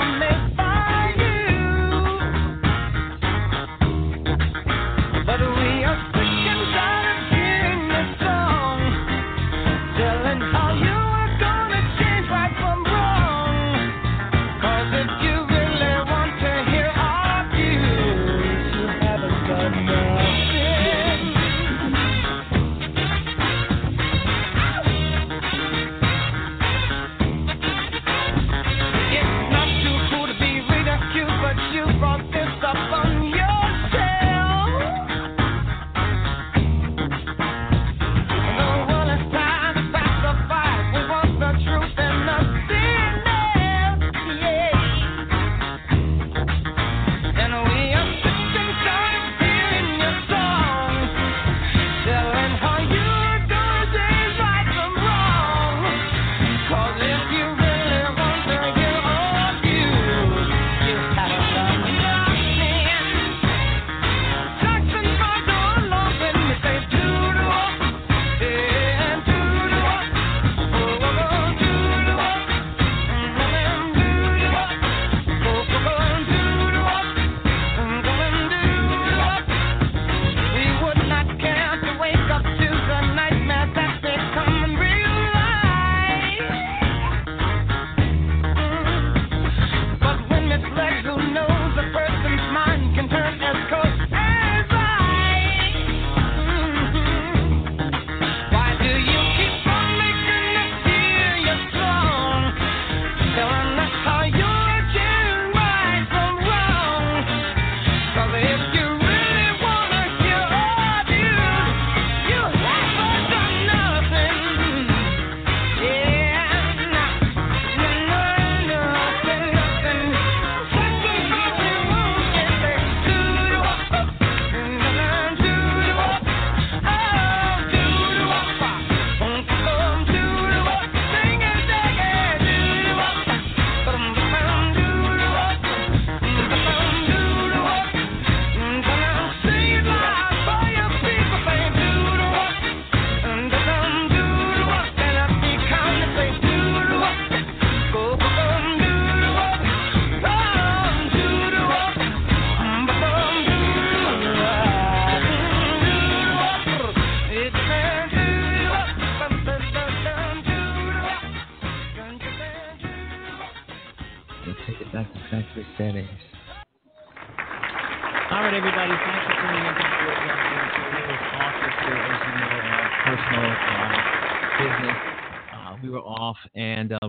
Decisions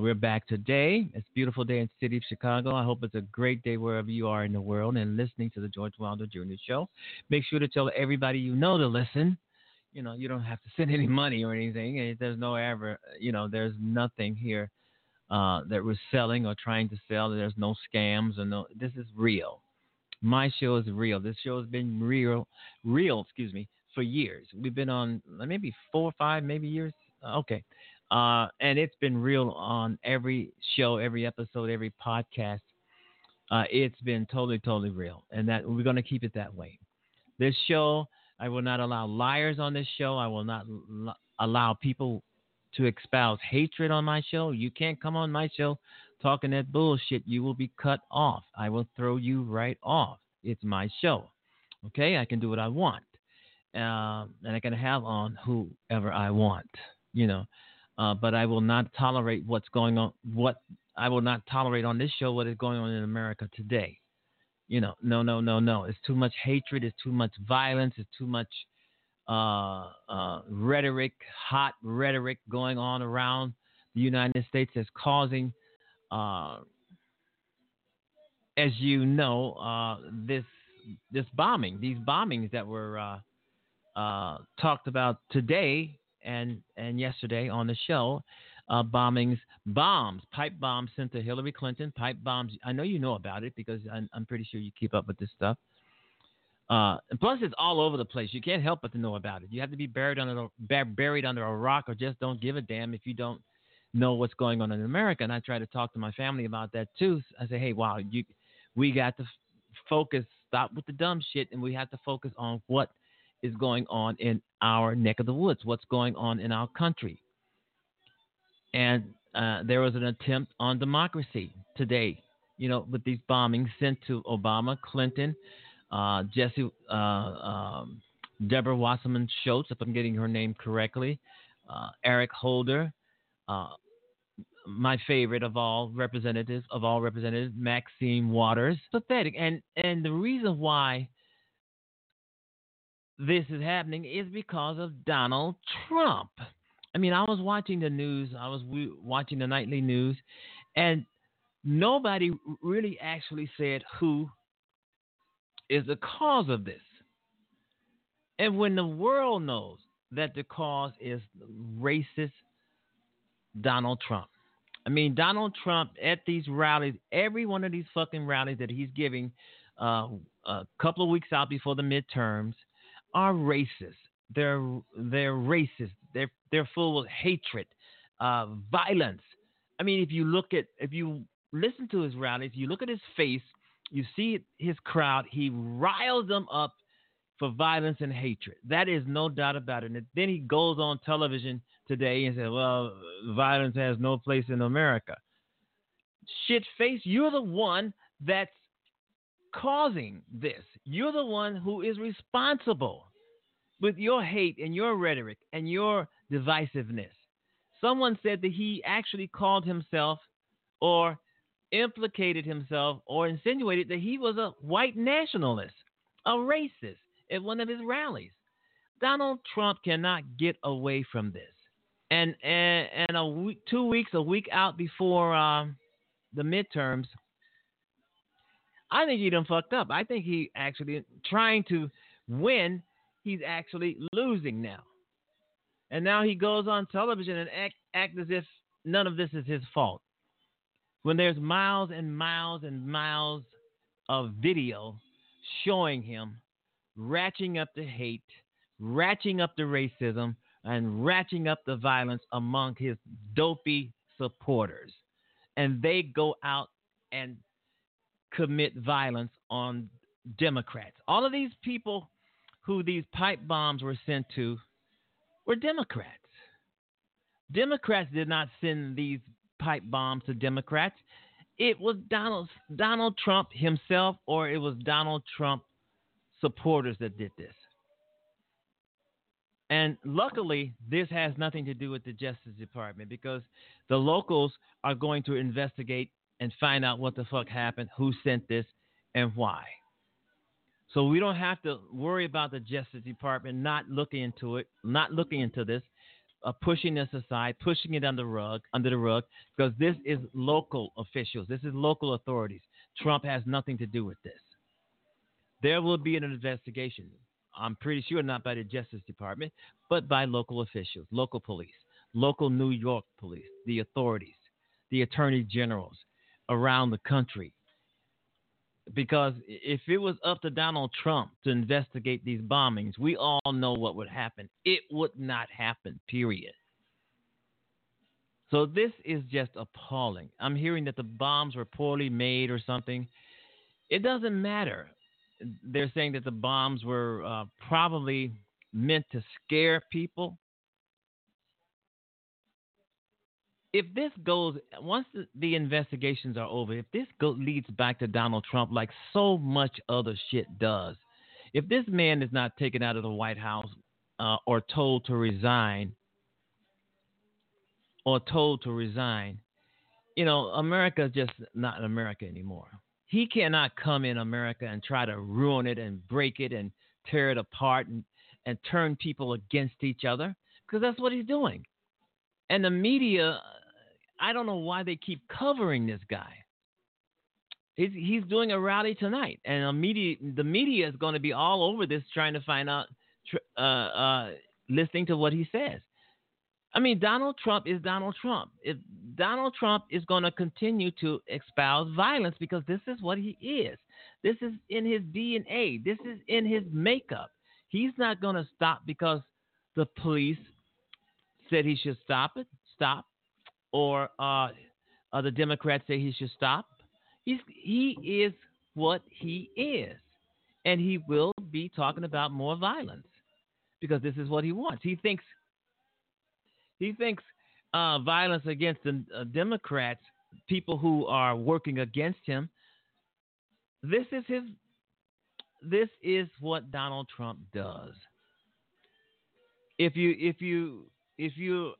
we're back today. It's a beautiful day in the city of Chicago. I hope it's a great day wherever you are in the world and listening to the George Wilder Jr. Show. Make sure to tell everybody you know to listen. You know, you don't have to send any money or anything. There's no ever, you know, there's nothing here uh, that we're selling or trying to sell. There's no scams or no. This is real. My show is real. This show has been real, real. Excuse me, for years. We've been on maybe four or five, maybe years. Okay, uh, and it's been real on every show, every episode, every podcast. Uh, it's been totally, totally real, and that we're going to keep it that way. This show, I will not allow liars on this show. I will not l- allow people to espouse hatred on my show. You can't come on my show talking that bullshit, you will be cut off. I will throw you right off. It's my show. Okay, I can do what I want, um, and I can have on whoever I want. You know, uh, but I will not tolerate what's going on. What I will not tolerate on this show what is going on in America today. You know, no, no, no, no. It's too much hatred. It's too much violence. It's too much uh, uh, rhetoric, hot rhetoric going on around the United States that's causing, uh, as you know, uh, this this bombing, these bombings that were uh, uh, talked about today and and yesterday on the show. Uh, bombings, bombs, pipe bombs sent to Hillary Clinton, pipe bombs. I know you know about it because I'm, I'm pretty sure you keep up with this stuff. Uh, and plus, it's all over the place. You can't help but to know about it. You have to be buried under buried under a rock, or just don't give a damn if you don't know what's going on in America. And I try to talk to my family about that too. I say, hey, wow, you, we got to focus, stop with the dumb shit, and we have to focus on what is going on in our neck of the woods, what's going on in our country. And uh, there was an attempt on democracy today, you know, with these bombings sent to Obama, Clinton, uh, Jesse, uh, um, Deborah Wasserman Schultz, if I'm getting her name correctly, uh, Eric Holder, uh, my favorite of all representatives of all representatives, Maxine Waters. Pathetic, and and the reason why this is happening is because of Donald Trump. I mean, I was watching the news. I was watching the nightly news, and nobody really actually said who is the cause of this. And when the world knows that the cause is racist Donald Trump. I mean, Donald Trump at these rallies, every one of these fucking rallies that he's giving uh, a couple of weeks out before the midterms are racist. They're they're racist. They're they're full of hatred, uh, violence. I mean, if you look at if you listen to his rallies, you look at his face, you see his crowd. He riles them up for violence and hatred. That is no doubt about it. And then he goes on television today and says, "Well, violence has no place in America." Shit face, you're the one that's causing this. You're the one who is responsible with your hate and your rhetoric and your divisiveness. Someone said that he actually called himself or implicated himself or insinuated that he was a white nationalist, a racist at one of his rallies. Donald Trump cannot get away from this. And and, and a week, two weeks, a week out before um, the midterms, I think he done fucked up. I think he actually trying to win. He's actually losing now. And now he goes on television and act, act as if none of this is his fault. When there's miles and miles and miles of video showing him ratcheting up the hate, ratcheting up the racism, and ratcheting up the violence among his dopey supporters. And they go out and commit violence on Democrats. All of these people who these pipe bombs were sent to were Democrats. Democrats did not send these pipe bombs to Democrats. It was Donald Donald Trump himself or it was Donald Trump supporters that did this. And luckily, this has nothing to do with the Justice Department because the locals are going to investigate and find out what the fuck happened, who sent this, and why. So we don't have to worry about the Justice Department not looking into it, not looking into this, uh, pushing this aside, pushing it under the rug, under the rug, because this is local officials, this is local authorities. Trump has nothing to do with this. There will be an investigation. I'm pretty sure not by the Justice Department, but by local officials, local police, local New York police, the authorities, the attorney generals around the country. Because if it was up to Donald Trump to investigate these bombings, we all know what would happen. It would not happen, period. So this is just appalling. I'm hearing that the bombs were poorly made or something. It doesn't matter they're saying that the bombs were uh, probably meant to scare people. If this goes once the, investigations are over, if this go, leads back to Donald Trump like so much other shit does, if this man is not taken out of the White House uh, or told to resign, or told to resign, you know, America is just not America anymore. He cannot come in America and try to ruin it and break it and tear it apart and, and turn people against each other because that's what he's doing. And the media, I don't know why they keep covering this guy. He's, he's doing a rally tonight, and the media, the media is going to be all over this, trying to find out, uh, uh, listening to what he says. I mean, Donald Trump is Donald Trump. If Donald Trump is going to continue to espouse violence because this is what he is. This is in his DNA. This is in his makeup. He's not going to stop because the police said he should stop it, stop, or uh, uh, the Democrats say he should stop. He's he is what he is, and he will be talking about more violence because this is what he wants. He thinks he thinks uh, violence against the uh, Democrats, people who are working against him. This is his. This is what Donald Trump does. If you if you if you're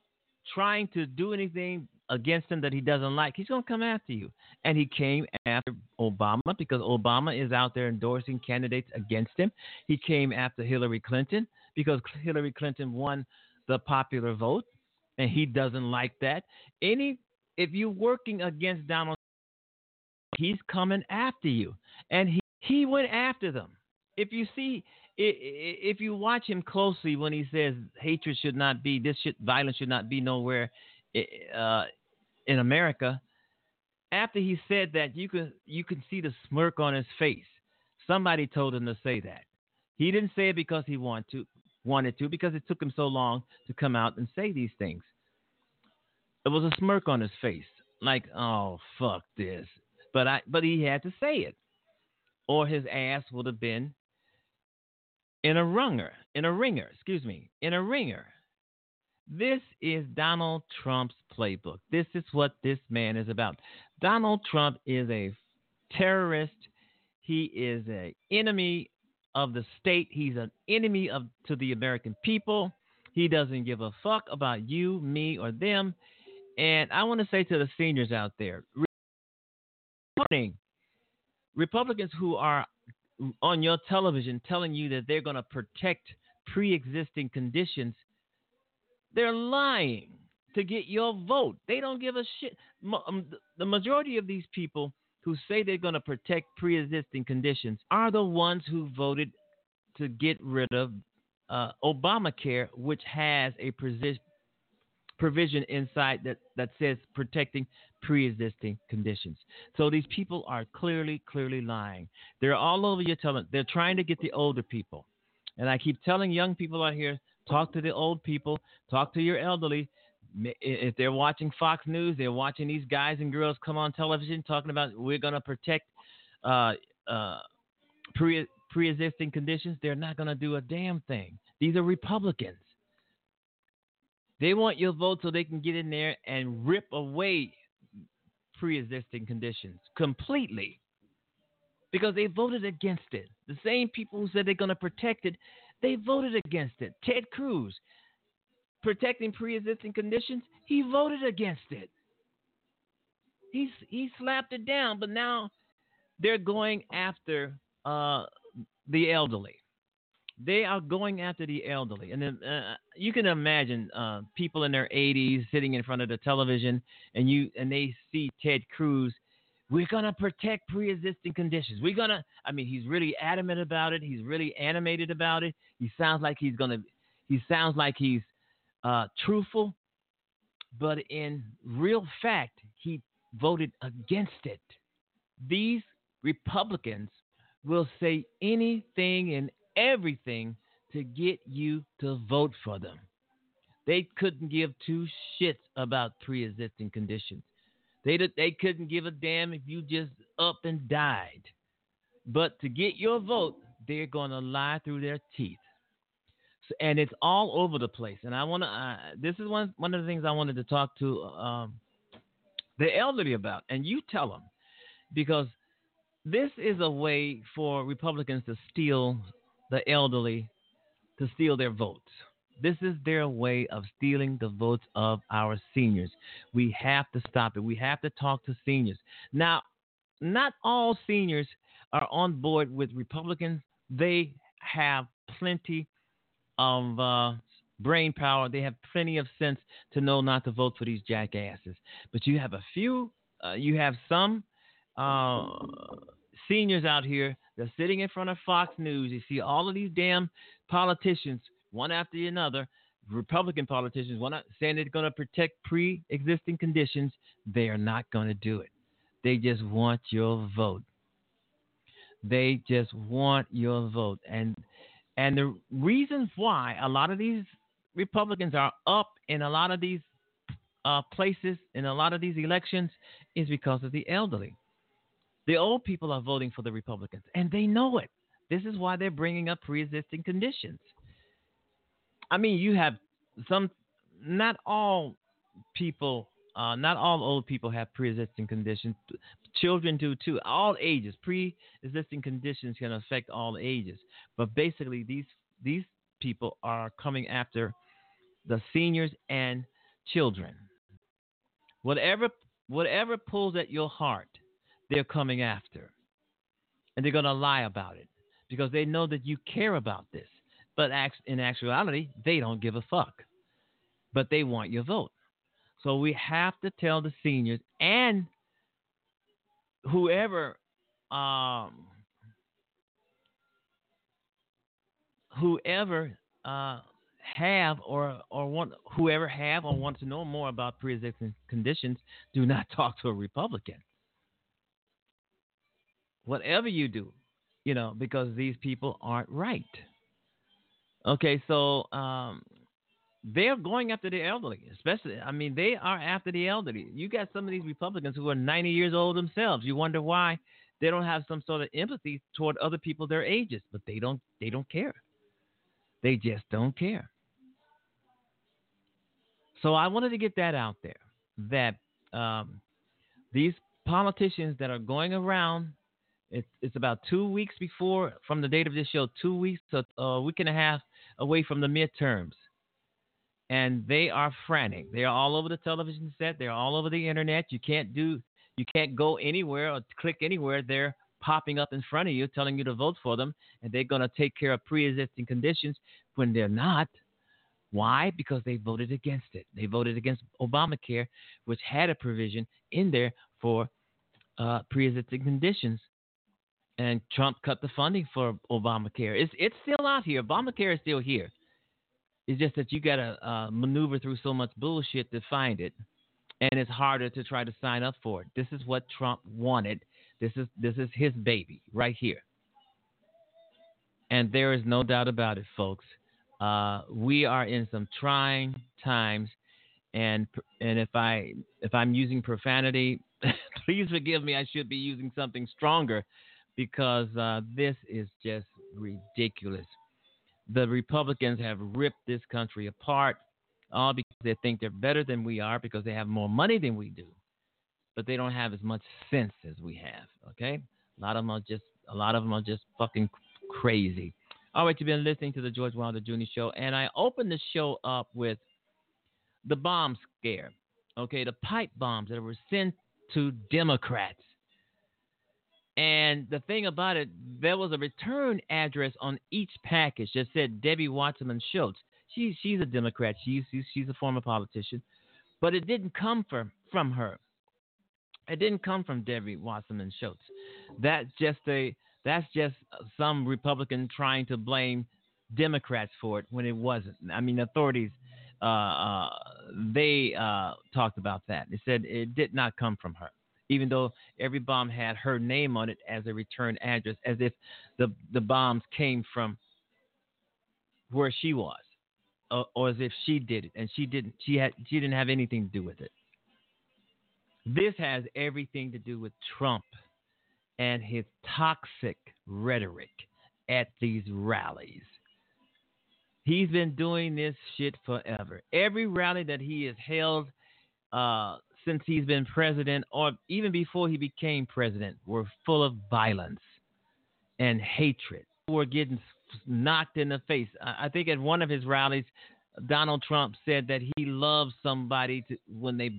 trying to do anything against him that he doesn't like, he's going to come after you. And he came after Obama because Obama is out there endorsing candidates against him. He came after Hillary Clinton because Hillary Clinton won the popular vote and he doesn't like that. Any if you're working against Donald, he's coming after you, and he he went after them. If you see, if you watch him closely when he says hatred should not be, this should violence should not be nowhere uh, in America. After he said that, you can you can see the smirk on his face. Somebody told him to say that. He didn't say it because he wanted to wanted to because it took him so long to come out and say these things. There was a smirk on his face, like, "Oh fuck this," but I but he had to say it, or his ass would have been in a ringer, in a ringer, excuse me, in a ringer. This is Donald Trump's playbook. This is what this man is about. Donald Trump is a terrorist. He is an enemy of the state. He's an enemy of to the American people. He doesn't give a fuck about you, me, or them. And I want to say to the seniors out there, Republicans who are on your television telling you that they're going to protect pre-existing conditions, they're lying to get your vote. They don't give a shit. Um, the majority of these people who say they're going to protect pre-existing conditions are the ones who voted to get rid of uh, Obamacare, which has a provision inside that, that says protecting pre-existing conditions. So these people are clearly, clearly lying. They're all over your telling. They're trying to get the older people, and I keep telling young people out here: talk to the old people, talk to your elderly. If they're watching Fox News, they're watching these guys and girls come on television talking about we're going to protect uh, uh, pre pre-existing conditions. They're not going to do a damn thing. These are Republicans. They want your vote so they can get in there and rip away pre existing conditions completely because they voted against it. The same people who said they're going to protect it, they voted against it. Ted Cruz, protecting pre existing conditions, he voted against it. He's, he slapped it down, but now they're going after uh, the elderly they are going after the elderly, and then uh, you can imagine uh, people in their 80s sitting in front of the television, and you and they see Ted Cruz. We're gonna protect pre-existing conditions. We're gonna. I mean, he's really adamant about it. He's really animated about it. He sounds like he's gonna. He sounds like he's uh, truthful, but in real fact, he voted against it. These Republicans will say anything and everything to get you to vote for them. They couldn't give two shits about pre existing conditions. They, they couldn't give a damn if you just up and died. But to get your vote, they're going to lie through their teeth. And it's all over the place. And I want to, uh, this is one, one of the things I wanted to talk to um, the elderly about, and you tell them, because this is a way for Republicans to steal the elderly, to steal their votes. This is their way of stealing the votes of our seniors. We have to stop it. We have to talk to seniors. Now, not all seniors are on board with Republicans. They have plenty of uh, brain power. They have plenty of sense to know not to vote for these jackasses. But you have a few, uh, you have some uh, seniors out here that's sitting in front of Fox News. You see all of these damn politicians, one after another, Republican politicians, one saying they're going to protect pre-existing conditions. They are not going to do it. They just want your vote. They just want your vote, and and the reasons why a lot of these Republicans are up in a lot of these uh, places in a lot of these elections is because of the elderly. The old people are voting for the Republicans, and they know it. This is why they're bringing up pre-existing conditions. I mean, you have some, not all people, uh, not all old people have pre-existing conditions. Children do too. All ages, pre-existing conditions can affect all ages. But basically, these these people are coming after the seniors and children. Whatever whatever pulls at your heart, they're coming after. And they're going to lie about it because they know that you care about this. But in actuality, they don't give a fuck. But they want your vote. So we have to tell the seniors and whoever um, whoever uh, have or or want whoever have or want to know more about pre-existing conditions, do not talk to a Republican. Whatever you do, you know, because these people aren't right. Okay, so um, they're going after the elderly, especially. I mean, they are after the elderly. You got some of these Republicans who are 90 years old themselves. You wonder why they don't have some sort of empathy toward other people their ages, but they don't. They don't care. They just don't care. So I wanted to get that out there that um, these politicians that are going around, it's, it's about two weeks before from the date of this show, two weeks, so a week and a half away from the midterms. And they are frantic. They are all over the television set. They're all over the internet. You can't do, you can't go anywhere or click anywhere. They're popping up in front of you, telling you to vote for them, and they're going to take care of pre-existing conditions when they're not. Why? Because they voted against it. They voted against Obamacare, which had a provision in there for uh, pre-existing conditions. And Trump cut the funding for Obamacare. It's it's still out here. Obamacare is still here. It's just that you got to uh, maneuver through so much bullshit to find it, and it's harder to try to sign up for it. This is what Trump wanted. This is this is his baby right here. And there is no doubt about it, folks. Uh, we are in some trying times, and and if I if I'm using profanity, please forgive me. I should be using something stronger, because uh, this is just ridiculous. The Republicans have ripped this country apart, all because they think they're better than we are, because they have more money than we do, but they don't have as much sense as we have. Okay, a lot of them are just a lot of them are just fucking crazy. All right, you've been listening to the George Wilder Jr. Show, and I opened the show up with the bomb scare. Okay, the pipe bombs that were sent to Democrats. And the thing about it, there was a return address on each package that said Debbie Wasserman Schultz. She, she's a Democrat. She's, she's a former politician. But it didn't come from, from her. It didn't come from Debbie Wasserman Schultz. That's just a that's just some Republican trying to blame Democrats for it when it wasn't. I mean, authorities uh, uh, they uh, talked about that. They said it did not come from her, even though every bomb had her name on it as a return address, as if the the bombs came from where she was, or, or as if she did it, and she didn't. She had she didn't have anything to do with it. This has everything to do with Trump and his toxic rhetoric at these rallies. He's been doing this shit forever. Every rally that he has held uh, since he's been president, or even before he became president, were full of violence and hatred. Were getting knocked in the face. I think at one of his rallies, Donald Trump said that he loves somebody to, when they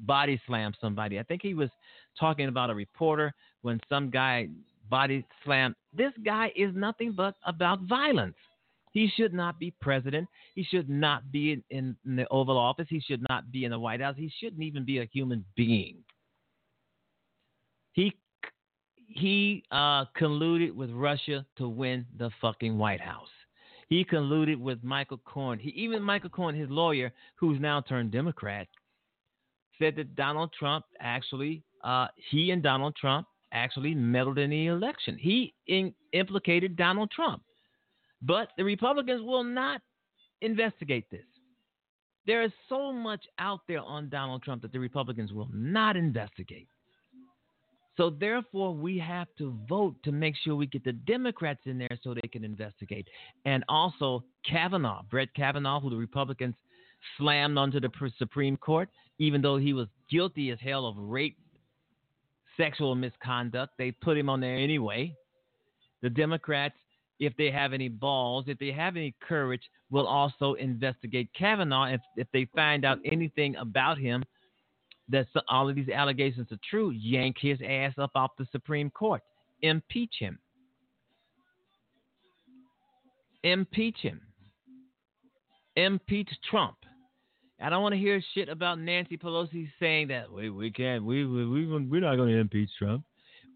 body slam somebody. I think he was talking about a reporter when some guy body slammed. This guy is nothing but about violence. He should not be president. He should not be in, in, the Oval Office. He should not be in the White House. He shouldn't even be a human being. He he uh, colluded with Russia to win the fucking White House. He colluded with Michael Cohen. He even Michael Cohen, his lawyer, who's now turned Democrat, said that Donald Trump actually, uh, he and Donald Trump actually meddled in the election. He in, implicated Donald Trump, but the Republicans will not investigate this. There is so much out there on Donald Trump that the Republicans will not investigate. So therefore, we have to vote to make sure we get the Democrats in there so they can investigate, and also Kavanaugh, Brett Kavanaugh, who the Republicans slammed onto the Supreme Court, even though he was guilty as hell of rape, sexual misconduct. They put him on there anyway. The Democrats, if they have any balls, if they have any courage, will also investigate Kavanaugh. If if they find out anything about him that all of these allegations are true, yank his ass up off the Supreme Court, impeach him, impeach him, impeach Trump. I don't want to hear shit about Nancy Pelosi saying that we we can't we we, we we're not going to impeach Trump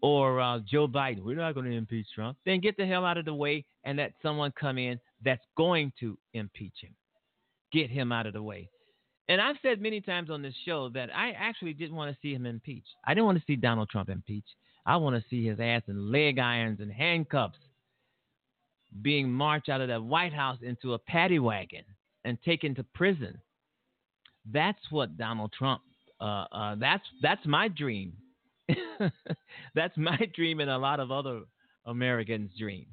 or uh, Joe Biden we're not going to impeach Trump. Then get the hell out of the way and let someone come in that's going to impeach him. Get him out of the way. And I've said many times on this show that I actually didn't want to see him impeached. I didn't want to see Donald Trump impeached. I want to see his ass in leg irons and handcuffs being marched out of the White House into a paddy wagon and taken to prison. That's what Donald Trump. Uh, uh, that's that's my dream. that's my dream, and a lot of other Americans' dream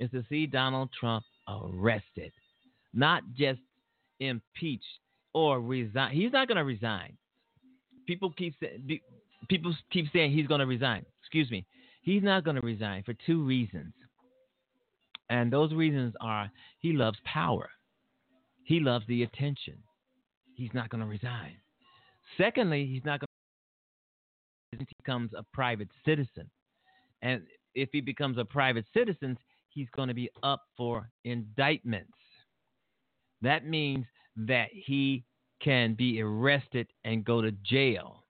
is to see Donald Trump arrested, not just impeached or resign. He's not going to resign. People keep saying people keep saying he's going to resign. Excuse me. He's not going to resign for two reasons. And those reasons are he loves power. He loves the attention. He's not going to resign. Secondly, he's not he becomes a private citizen. And if he becomes a private citizen, he's going to be up for indictments. That means that he can be arrested and go to jail.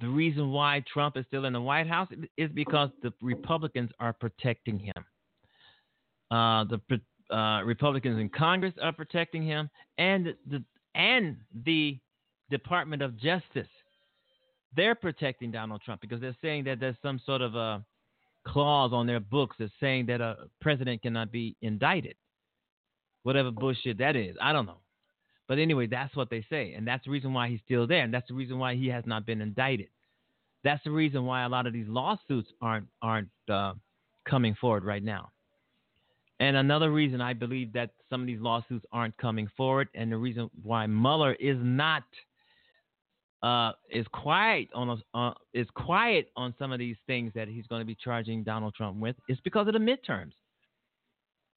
The reason why Trump is still in the White House is because the Republicans are protecting him. Uh, the uh, Republicans in Congress are protecting him, and the and the Department of Justice they're protecting Donald Trump because they're saying that there's some sort of a clause on their books that's saying that a president cannot be indicted. Whatever bullshit that is, I don't know. But anyway, that's what they say, and that's the reason why he's still there, and that's the reason why he has not been indicted. That's the reason why a lot of these lawsuits aren't aren't uh, coming forward right now. And another reason I believe that some of these lawsuits aren't coming forward, and the reason why Mueller is not uh, is quiet on uh, is quiet on some of these things that he's going to be charging Donald Trump with is because of the midterms.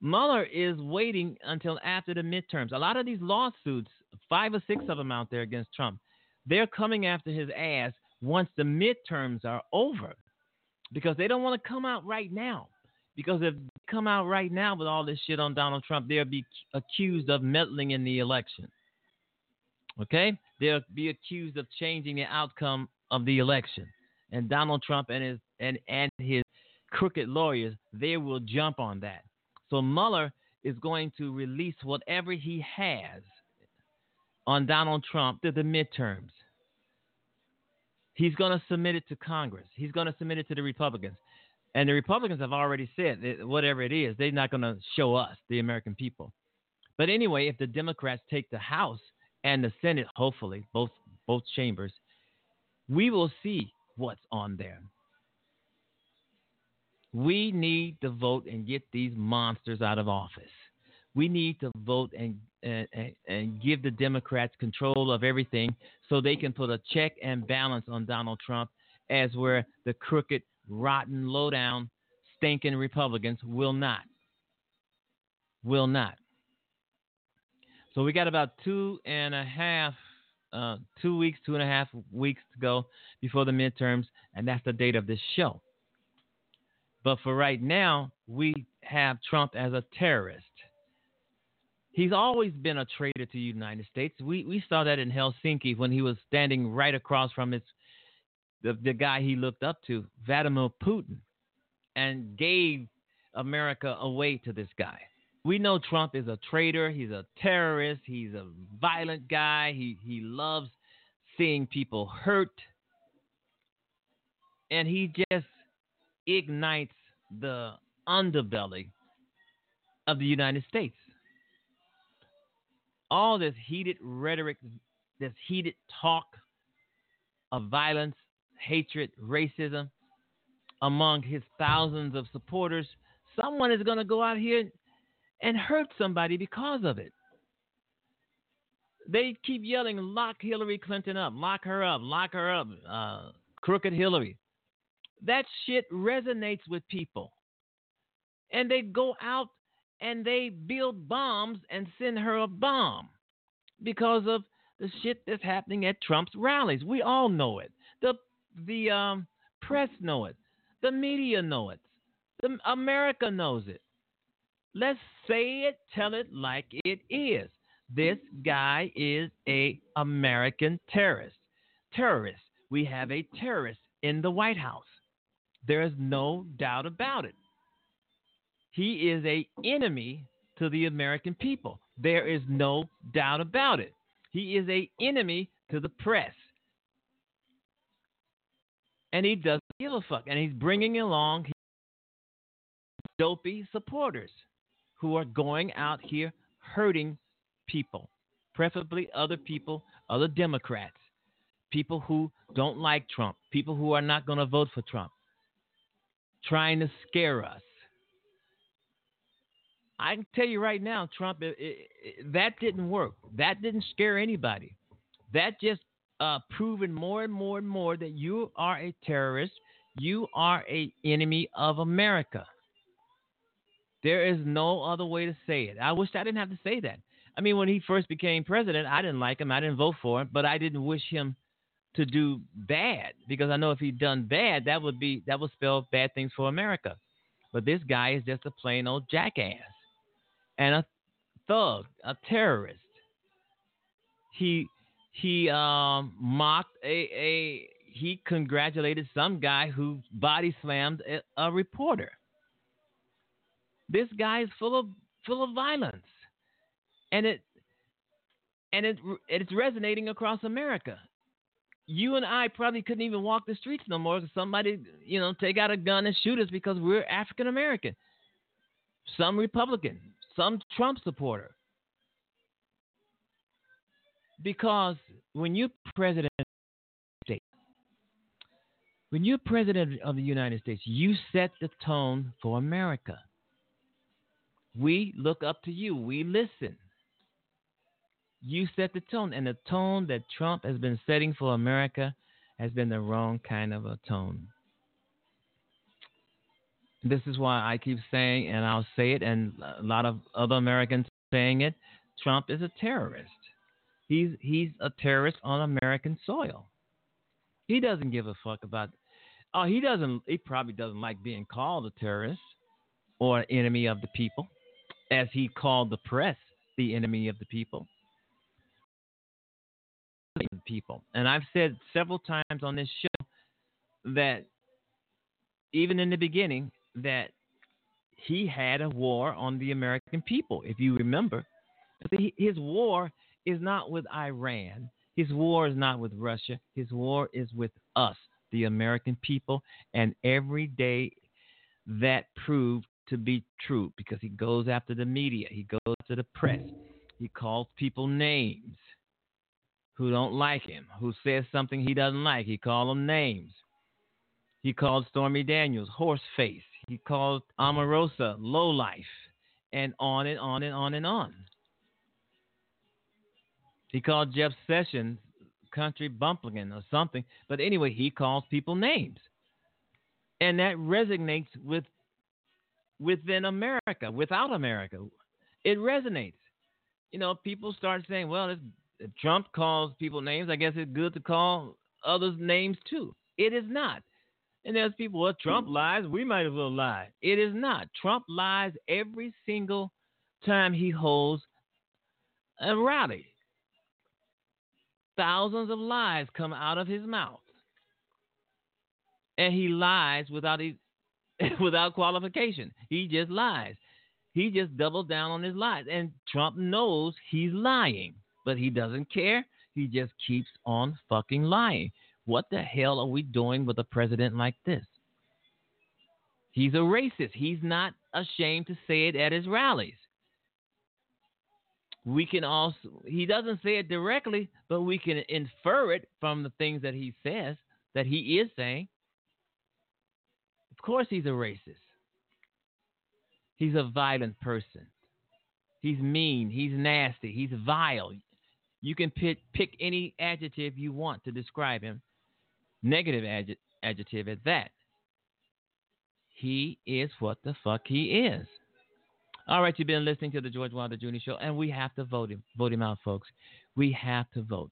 Mueller is waiting until after the midterms. A lot of these lawsuits, five or six of them out there against Trump, they're coming after his ass once the midterms are over because they don't want to come out right now. Because if they come out right now with all this shit on Donald Trump, they'll be accused of meddling in the election. Okay? They'll be accused of changing the outcome of the election. And Donald Trump and his and, and his crooked lawyers, they will jump on that. So Mueller is going to release whatever he has on Donald Trump to the midterms. He's going to submit it to Congress. He's going to submit it to the Republicans. And the Republicans have already said that whatever it is, they're not going to show us, the American people. But anyway, if the Democrats take the House and the Senate, hopefully, both both chambers, we will see what's on there. We need to vote and get these monsters out of office. We need to vote and and, and, give the Democrats control of everything so they can put a check and balance on Donald Trump as where the crooked, rotten, low down, stinking Republicans will not. Will not. So we got about two and a half, uh, two weeks, two and a half weeks to go before the midterms, and that's the date of this show. But for right now, we have Trump as a terrorist. He's always been a traitor to the United States. We we saw that in Helsinki when he was standing right across from his the, the guy he looked up to, Vladimir Putin, and gave America away to this guy. We know Trump is a traitor, he's a terrorist, he's a violent guy, he he loves seeing people hurt. And he just ignites the underbelly of the United States. All this heated rhetoric, this heated talk of violence, hatred, racism among his thousands of supporters, someone is going to go out here and hurt somebody because of it. They keep yelling, lock Hillary Clinton up, lock her up, lock her up, uh, crooked Hillary. That shit resonates with people. And they go out and they build bombs and send her a bomb because of the shit that's happening at Trump's rallies. We all know it. The the um, press know it. The media know it. The America knows it. Let's say it, tell it like it is. This guy is a American terrorist. Terrorist. We have a terrorist in the White House. There is no doubt about it. He is a enemy to the American people. There is no doubt about it. He is a enemy to the press. And he doesn't give a fuck. And he's bringing along dopey supporters who are going out here hurting people, preferably other people, other Democrats, people who don't like Trump, people who are not going to vote for Trump, trying to scare us. I can tell you right now, Trump, it, it, it, that didn't work. That didn't scare anybody. That just uh, proven more and more and more that you are a terrorist. You are a enemy of America. There is no other way to say it. I wish I didn't have to say that. I mean, when he first became president, I didn't like him. I didn't vote for him, but I didn't wish him to do bad because I know if he'd done bad, that would be that would spell bad things for America. But this guy is just a plain old jackass and a thug, a terrorist. He he um, mocked a, a he congratulated some guy who body slammed a, a reporter. This guy is full of full of violence, and it and it it's resonating across America. You and I probably couldn't even walk the streets no more because somebody, you know, take out a gun and shoot us because we're African American. Some Republican, some Trump supporter. Because when you're president when you're president of the United States, you set the tone for America. We look up to you. We listen. You set the tone, and the tone that Trump has been setting for America has been the wrong kind of a tone. This is why I keep saying, and I'll say it, and a lot of other Americans saying it Trump is a terrorist. He's, he's a terrorist on American soil. He doesn't give a fuck about. Oh, he doesn't. He probably doesn't like being called a terrorist or an enemy of the people, as he called the press the enemy of the people. People, and I've said several times on this show that even in the beginning, that he had a war on the American people. If you remember, his war is not with Iran. His war is not with Russia. His war is with us, the American people. And every day that proved to be true because he goes after the media, he goes to the press, he calls people names who don't like him, who says something he doesn't like. He calls them names. He called Stormy Daniels horse face. He called Omarosa low life, and on and on and on and on. He called Jeff Sessions country bumpkin or something. But anyway, he calls people names. And that resonates with within America, without America. It resonates. You know, people start saying, well, if, Trump calls people names, I guess it's good to call others names too. It is not. And there's people, well, Trump lies, we might as well lie. It is not. Trump lies every single time he holds a rally. Thousands of lies come out of his mouth. And he lies without without qualification. He just lies. He just doubles down on his lies. And Trump knows he's lying, but he doesn't care. He just keeps on fucking lying. What the hell are we doing with a president like this? He's a racist. He's not ashamed to say it at his rallies. We can also, he doesn't say it directly, but we can infer it from the things that he says that he is saying. Course, he's a racist. He's a violent person. He's mean. He's nasty. He's vile. You can pick, pick any adjective you want to describe him, negative adjective, adjective at that. He is what the fuck he is. All right, you've been listening to the George Wilder Jr. Show, and we have to vote him. Vote him out, folks. We have to vote.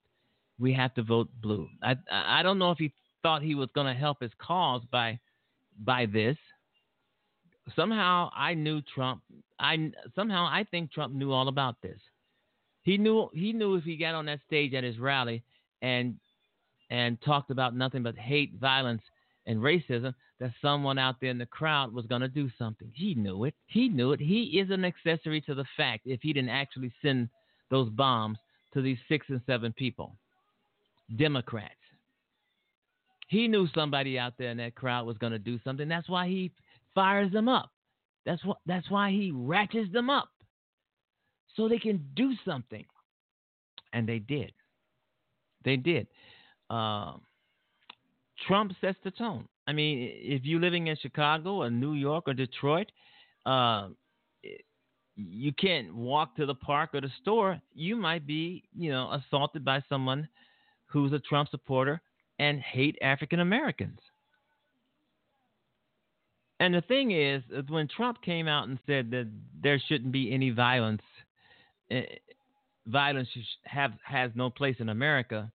We have to vote blue. I I don't know if he thought he was going to help his cause by by this. Somehow I knew Trump. I somehow I think Trump knew all about this. He knew he knew if he got on that stage at his rally and and talked about nothing but hate, violence, and racism, that someone out there in the crowd was going to do something. He knew it. He knew it. He is an accessory to the fact if he didn't actually send those bombs to these six and seven people, Democrats. He knew somebody out there in that crowd was going to do something. That's why he fires them up. That's what. That's why he ratchets them up, so they can do something. And they did. They did. Um, Trump sets the tone. I mean, if you're living in Chicago or New York or Detroit, uh, you can't walk to the park or the store. You might be, you know, assaulted by someone who's a Trump supporter and hate African Americans. And the thing is, is, when Trump came out and said that there shouldn't be any violence, eh, violence have has no place in America.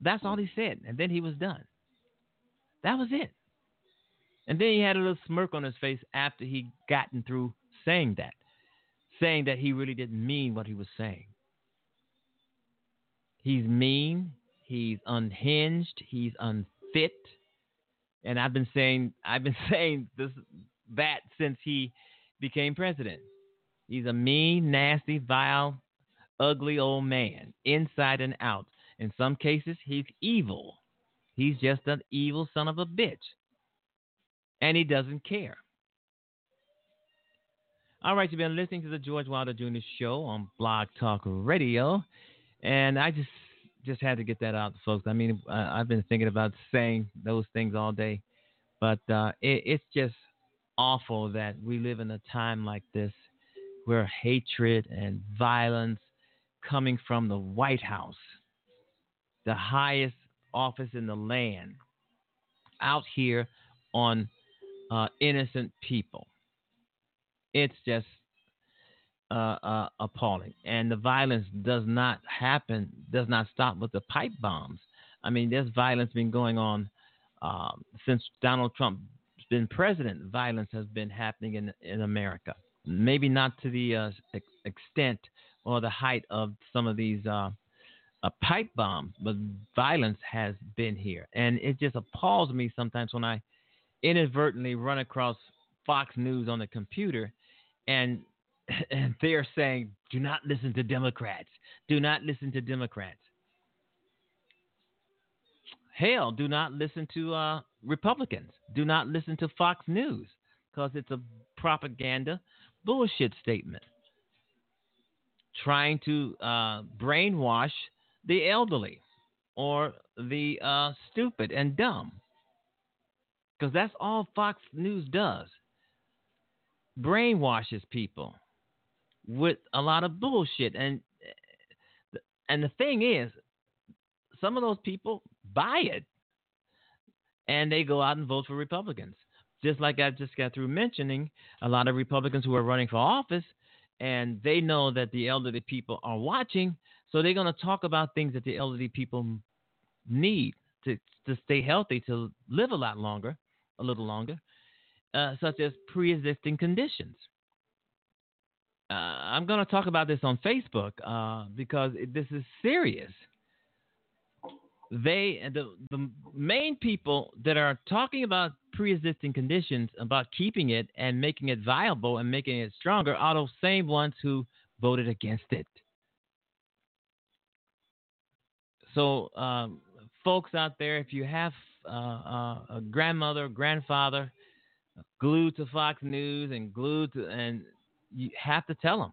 That's all he said, and then he was done. That was it. And then he had a little smirk on his face after he gotten through saying that, saying that he really didn't mean what he was saying. He's mean, he's unhinged, he's unfit. And I've been saying I've been saying this that since he became president. He's a mean, nasty, vile, ugly old man, inside and out. In some cases, he's evil. He's just an evil son of a bitch. And he doesn't care. All right, you've been listening to the George Wilder Jr. Show on Blog Talk Radio. And I just just had to get that out, folks. I mean, I've been thinking about saying those things all day. But uh, it, it's just awful that we live in a time like this where hatred and violence coming from the White House, the highest office in the land, out here on uh, innocent people. It's just uh, uh, appalling. And the violence does not happen, does not stop with the pipe bombs. I mean, there's violence been going on um, since Donald Trump's been president. Violence has been happening in in America. Maybe not to the uh, ex- extent or the height of some of these uh, uh, pipe bombs, but violence has been here, and it just appalls me sometimes when I inadvertently run across Fox News on the computer, and and they're saying, "Do not listen to Democrats. Do not listen to Democrats." Hell, do not listen to uh, Republicans. Do not listen to Fox News because it's a propaganda bullshit statement trying to uh, brainwash the elderly or the uh, stupid and dumb. Because that's all Fox News does brainwashes people with a lot of bullshit and And the thing is, some of those people buy it and they go out and vote for Republicans. Just like I just got through mentioning, a lot of Republicans who are running for office and they know that the elderly people are watching, so they're going to talk about things that the elderly people need to, to stay healthy, to live a lot longer, a little longer, uh, such as pre existing conditions. Uh, I'm going to talk about this on Facebook uh, because it, this is serious. They the the main people that are talking about pre-existing conditions, about keeping it and making it viable and making it stronger, are those same ones who voted against it. So, um, folks out there, if you have uh, uh, a grandmother, grandfather glued to Fox News and glued to, and you have to tell them,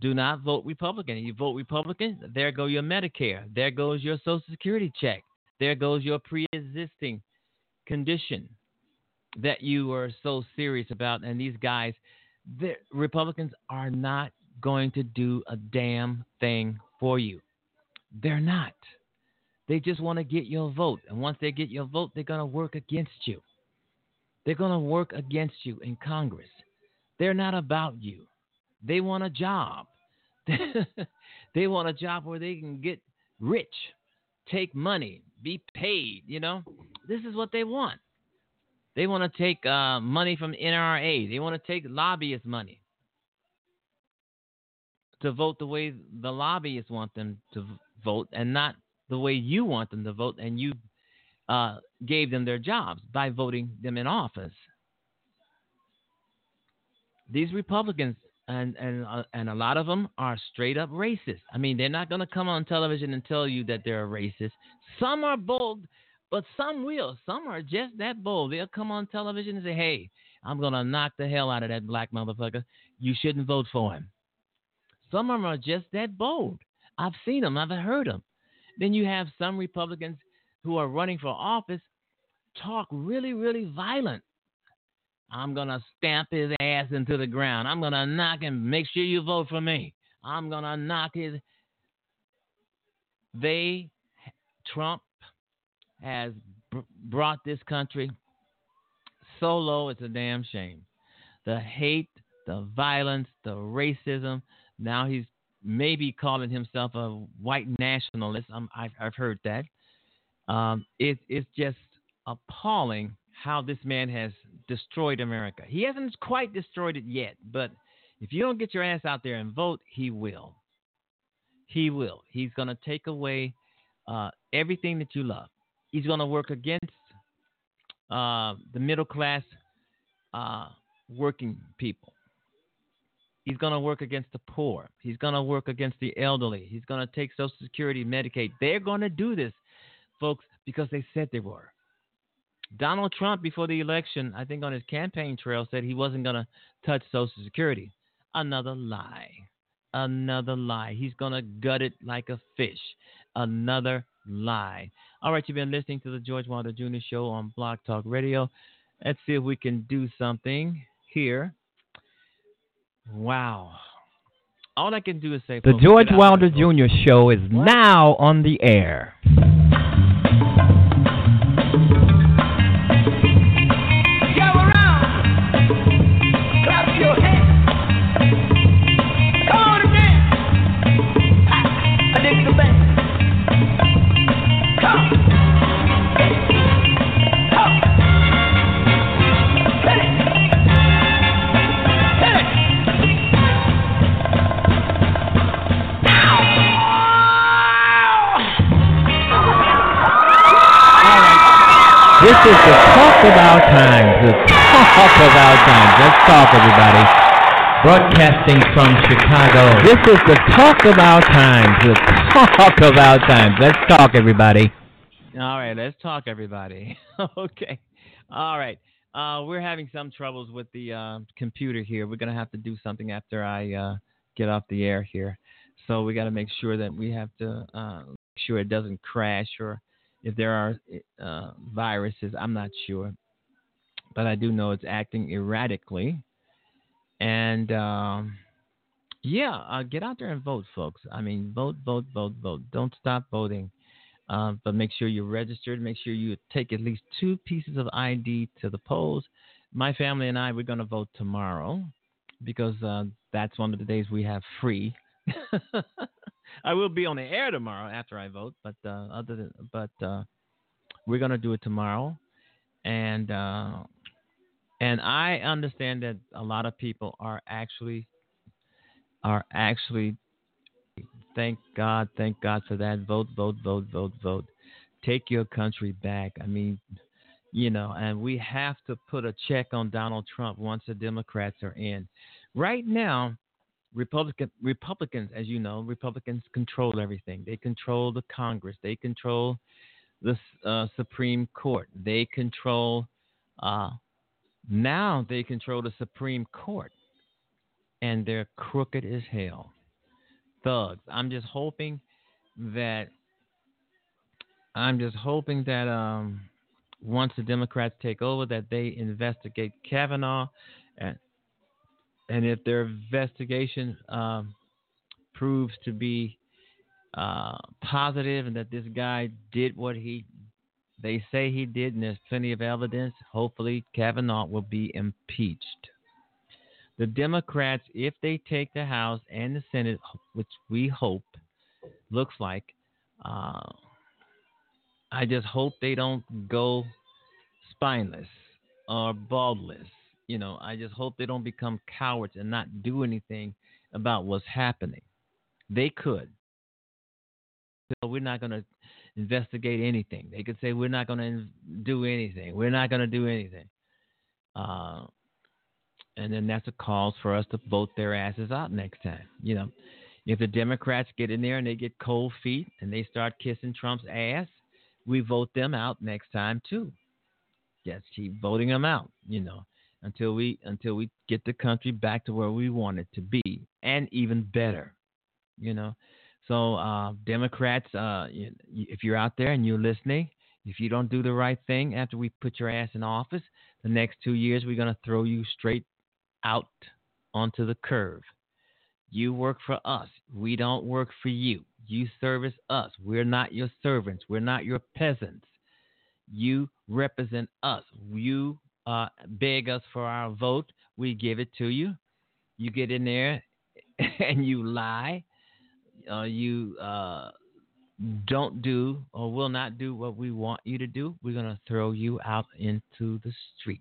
do not vote Republican. You vote Republican, there go your Medicare, there goes your Social Security check, there goes your pre-existing condition that you were so serious about. And these guys, the Republicans are not going to do a damn thing for you. They're not. They just want to get your vote. And once they get your vote, they're going to work against you. They're going to work against you in Congress. They're not about you. They want a job. they want a job where they can get rich, take money, be paid. You know, this is what they want. They want to take uh, money from NRA. They want to take lobbyist money to vote the way the lobbyists want them to vote and not the way you want them to vote. And you uh, gave them their jobs by voting them in office. These Republicans and and uh, and a lot of them are straight up racist. I mean, they're not going to come on television and tell you that they're a racist. Some are bold, but some will. Some are just that bold. They'll come on television and say, "Hey, I'm going to knock the hell out of that black motherfucker. You shouldn't vote for him." Some of them are just that bold. I've seen them. I've heard them. Then you have some Republicans who are running for office talk really, really violent. I'm going to stamp his ass into the ground. I'm going to knock him. Make sure you vote for me. I'm going to knock his. They, Trump, has br- brought this country so low, it's a damn shame. The hate, the violence, the racism. Now he's maybe calling himself a white nationalist. I've, I've heard that. Um, it, it's just appalling how this man has destroyed America. He hasn't quite destroyed it yet, but if you don't get your ass out there and vote, he will. He will. He's going to take away uh, everything that you love. He's going to work against uh, the middle class uh, working people. He's going to work against the poor. He's going to work against the elderly. He's going to take Social Security, Medicaid. They're going to do this, folks, because they said they were. Donald Trump, before the election, I think on his campaign trail, said he wasn't going to touch Social Security. Another lie. Another lie. He's going to gut it like a fish. Another lie. All right, you've been listening to the George Wilder Jr. Show on Blog Talk Radio. Let's see if we can do something here. Wow. All I can do is say The George Wilder. Jr. Show is now on the air. About times. Let's talk, everybody. Broadcasting from Chicago. This is the talk about times. The talk about times. Let's talk, everybody. All right, let's talk, everybody. okay. All right. Uh, we're having some troubles with the uh, computer here. We're going to have to do something after I uh, get off the air here. So we got to make sure that we have to uh, make sure it doesn't crash or if there are uh, viruses. I'm not sure. But I do know it's acting erratically. And um, Yeah, uh, get out there and vote, folks. I mean, vote, vote, vote, vote. Don't stop voting. Uh, but make sure you're registered. Make sure you take at least two pieces of ID to the polls. My family and I, we're going to vote tomorrow because uh, that's one of the days we have free. I will be on the air tomorrow after I vote, but uh, other than, but uh, we're going to do it tomorrow, and uh, and I understand that a lot of people are actually are actually thank God, thank God for that. Vote, vote, vote, vote, vote. Take your country back. I mean, you know, and we have to put a check on Donald Trump once the Democrats are in. Right now, Republican Republicans, as you know, Republicans control everything. They control the Congress. They control the uh, Supreme Court. They control. Uh, now they control the Supreme Court, and they're crooked as hell. Thugs. I'm just hoping that. I'm just hoping that um, once the Democrats take over, that they investigate Kavanaugh, and and if their investigation um, proves to be uh, positive and that this guy did what he they say he did, and there's plenty of evidence, hopefully Kavanaugh will be impeached. The Democrats, if they take the House and the Senate, which we hope, looks like, uh, I just hope they don't go spineless or baldless. You know, I just hope they don't become cowards and not do anything about what's happening. They could. So we're not going to investigate anything. They could say we're not going to do anything. We're not going to do anything. Uh, and then that's a cause for us to vote their asses out next time. You know, if the Democrats get in there and they get cold feet and they start kissing Trump's ass, we vote them out next time too. Just keep voting them out. You know, until we until we get the country back to where we want it to be and even better. You know, so uh, Democrats, uh, if you're out there and you're listening, if you don't do the right thing after we put your ass in office, the next two years we're going to throw you straight out onto the curve. You work for us. We don't work for you. You service us. We're not your servants. We're not your peasants. You represent us. You uh, beg us for our vote. We give it to you. You get in there and you lie. Uh, you uh, don't do or will not do what we want you to do. We're going to throw you out into the street.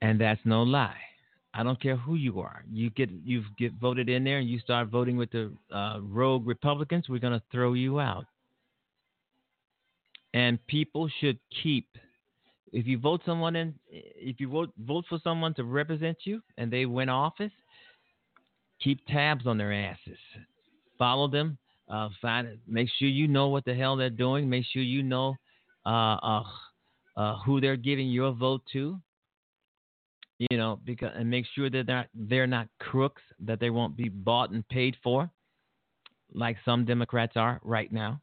And that's no lie. I don't care who you are. You get you get voted in there, and you start voting with the uh, rogue Republicans. We're going to throw you out. And people should keep. If you vote someone in, if you vote vote for someone to represent you, and they win office, keep tabs on their asses. Follow them. Uh, find make sure you know what the hell they're doing. Make sure you know uh, uh, uh who they're giving your vote to you know, because and make sure that they're not, they're not crooks, that they won't be bought and paid for, like some Democrats are right now.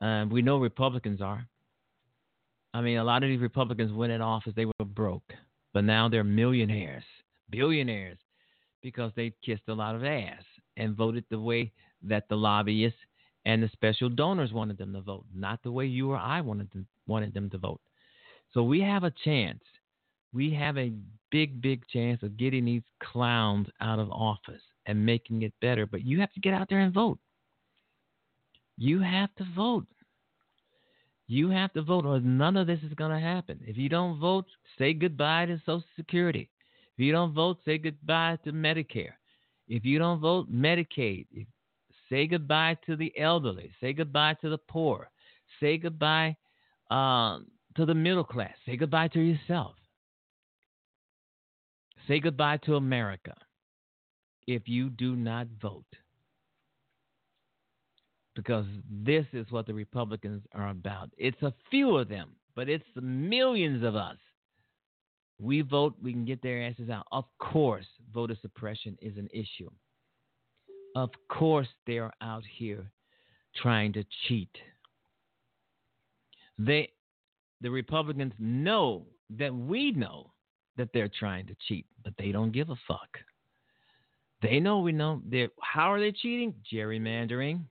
Uh, we know Republicans are. I mean, a lot of these Republicans went in office, they were broke, but now they're millionaires, billionaires, because they kissed a lot of ass and voted the way that the lobbyists and the special donors wanted them to vote, not the way you or I wanted them, wanted them to vote. So we have a chance we have a big, big chance of getting these clowns out of office and making it better. But you have to get out there and vote. You have to vote. You have to vote, or none of this is going to happen. If you don't vote, say goodbye to Social Security. If you don't vote, say goodbye to Medicare. If you don't vote, Medicaid. Say goodbye to the elderly. Say goodbye to the poor. Say goodbye um, to the middle class. Say goodbye to yourself. Say goodbye to America if you do not vote. Because this is what the Republicans are about. It's a few of them, but it's the millions of us. We vote, we can get their asses out. Of course, voter suppression is an issue. Of course, they are out here trying to cheat. They, the Republicans know that we know that they're trying to cheat, but they don't give a fuck. They know we know. They're, how are they cheating? Gerrymandering,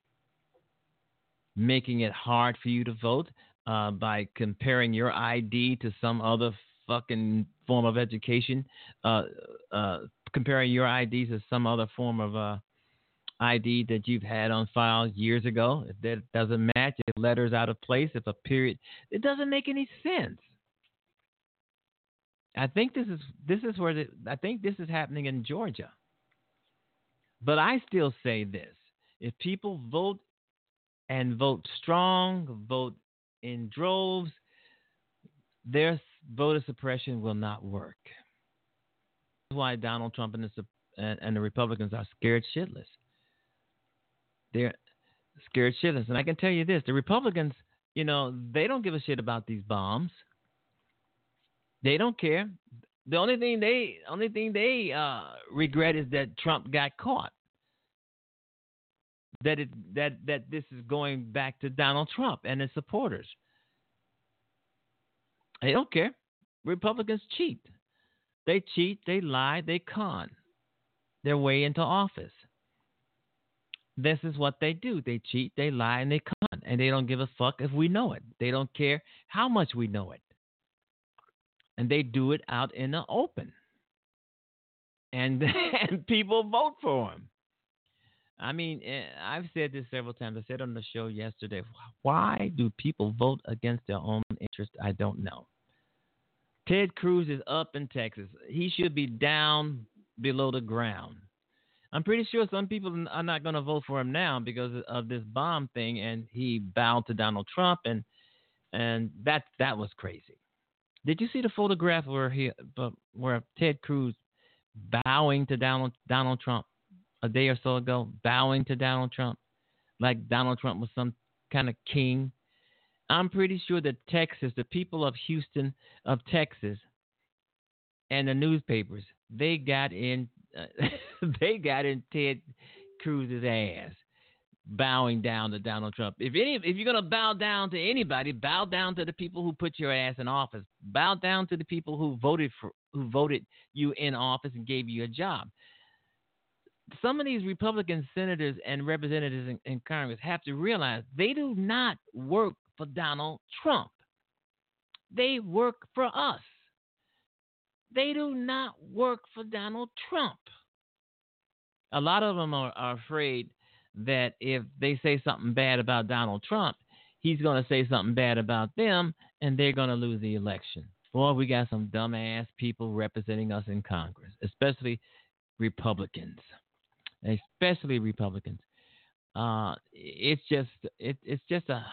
making it hard for you to vote uh, by comparing your ID to some other fucking form of education, uh, uh, comparing your ID to some other form of uh, ID that you've had on file years ago. If that doesn't match, if letters out of place, if a period, it doesn't make any sense. I think this is this is where the, I think this is happening in Georgia. But I still say this: if people vote and vote strong, vote in droves, their voter suppression will not work. That's why Donald Trump and the, and, and the Republicans are scared shitless. They're scared shitless. And I can tell you this the Republicans, you know, they don't give a shit about these bombs. They don't care. The only thing they only thing they uh, regret is that Trump got caught. That it that that this is going back to Donald Trump and his supporters. They don't care. Republicans cheat. They cheat, they lie, they con their way into office. This is what they do. They cheat, they lie, and they con. And they don't give a fuck if we know it. They don't care how much we know it. And they do it out in the open. And, and people vote for them. I mean, eh, I've said this several times. I said on the show yesterday, why do people vote against their own interest? I don't know. Ted Cruz is up in Texas. He should be down below the ground. I'm pretty sure some people are not going to vote for him now because of this bomb thing, and he bowed to Donald Trump, and and that that was crazy. Did you see the photograph where he where Ted Cruz bowing to Donald Donald Trump a day or so ago, bowing to Donald Trump like Donald Trump was some kind of king? I'm pretty sure that Texas, the people of Houston, of Texas, and the newspapers, they got in, uh, they got in Ted Cruz's ass, bowing down to Donald Trump. If any, if you're gonna bow down to anybody, bow down to the people who put your ass in office. Bow down to the people who voted for, who voted you in office and gave you a job. Some of these Republican senators and representatives in, in Congress have to realize they do not work for Donald Trump. They work for us. They do not work for Donald Trump. A lot of them are, are afraid that if they say something bad about Donald Trump, he's going to say something bad about them and they're going to lose the election. Boy, we got some dumbass people representing us in Congress, especially Republicans. Especially Republicans. Uh, it's just it, it's just a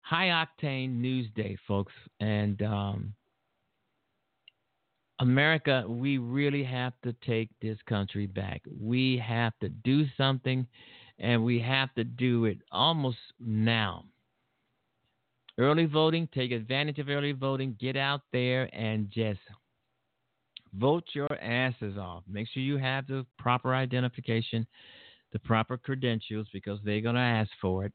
high octane news day, folks. And um, America, we really have to take this country back. We have to do something, and we have to do it almost now. Early voting, take advantage of early voting. Get out there and just vote your asses off. Make sure you have the proper identification, the proper credentials, because they're going to ask for it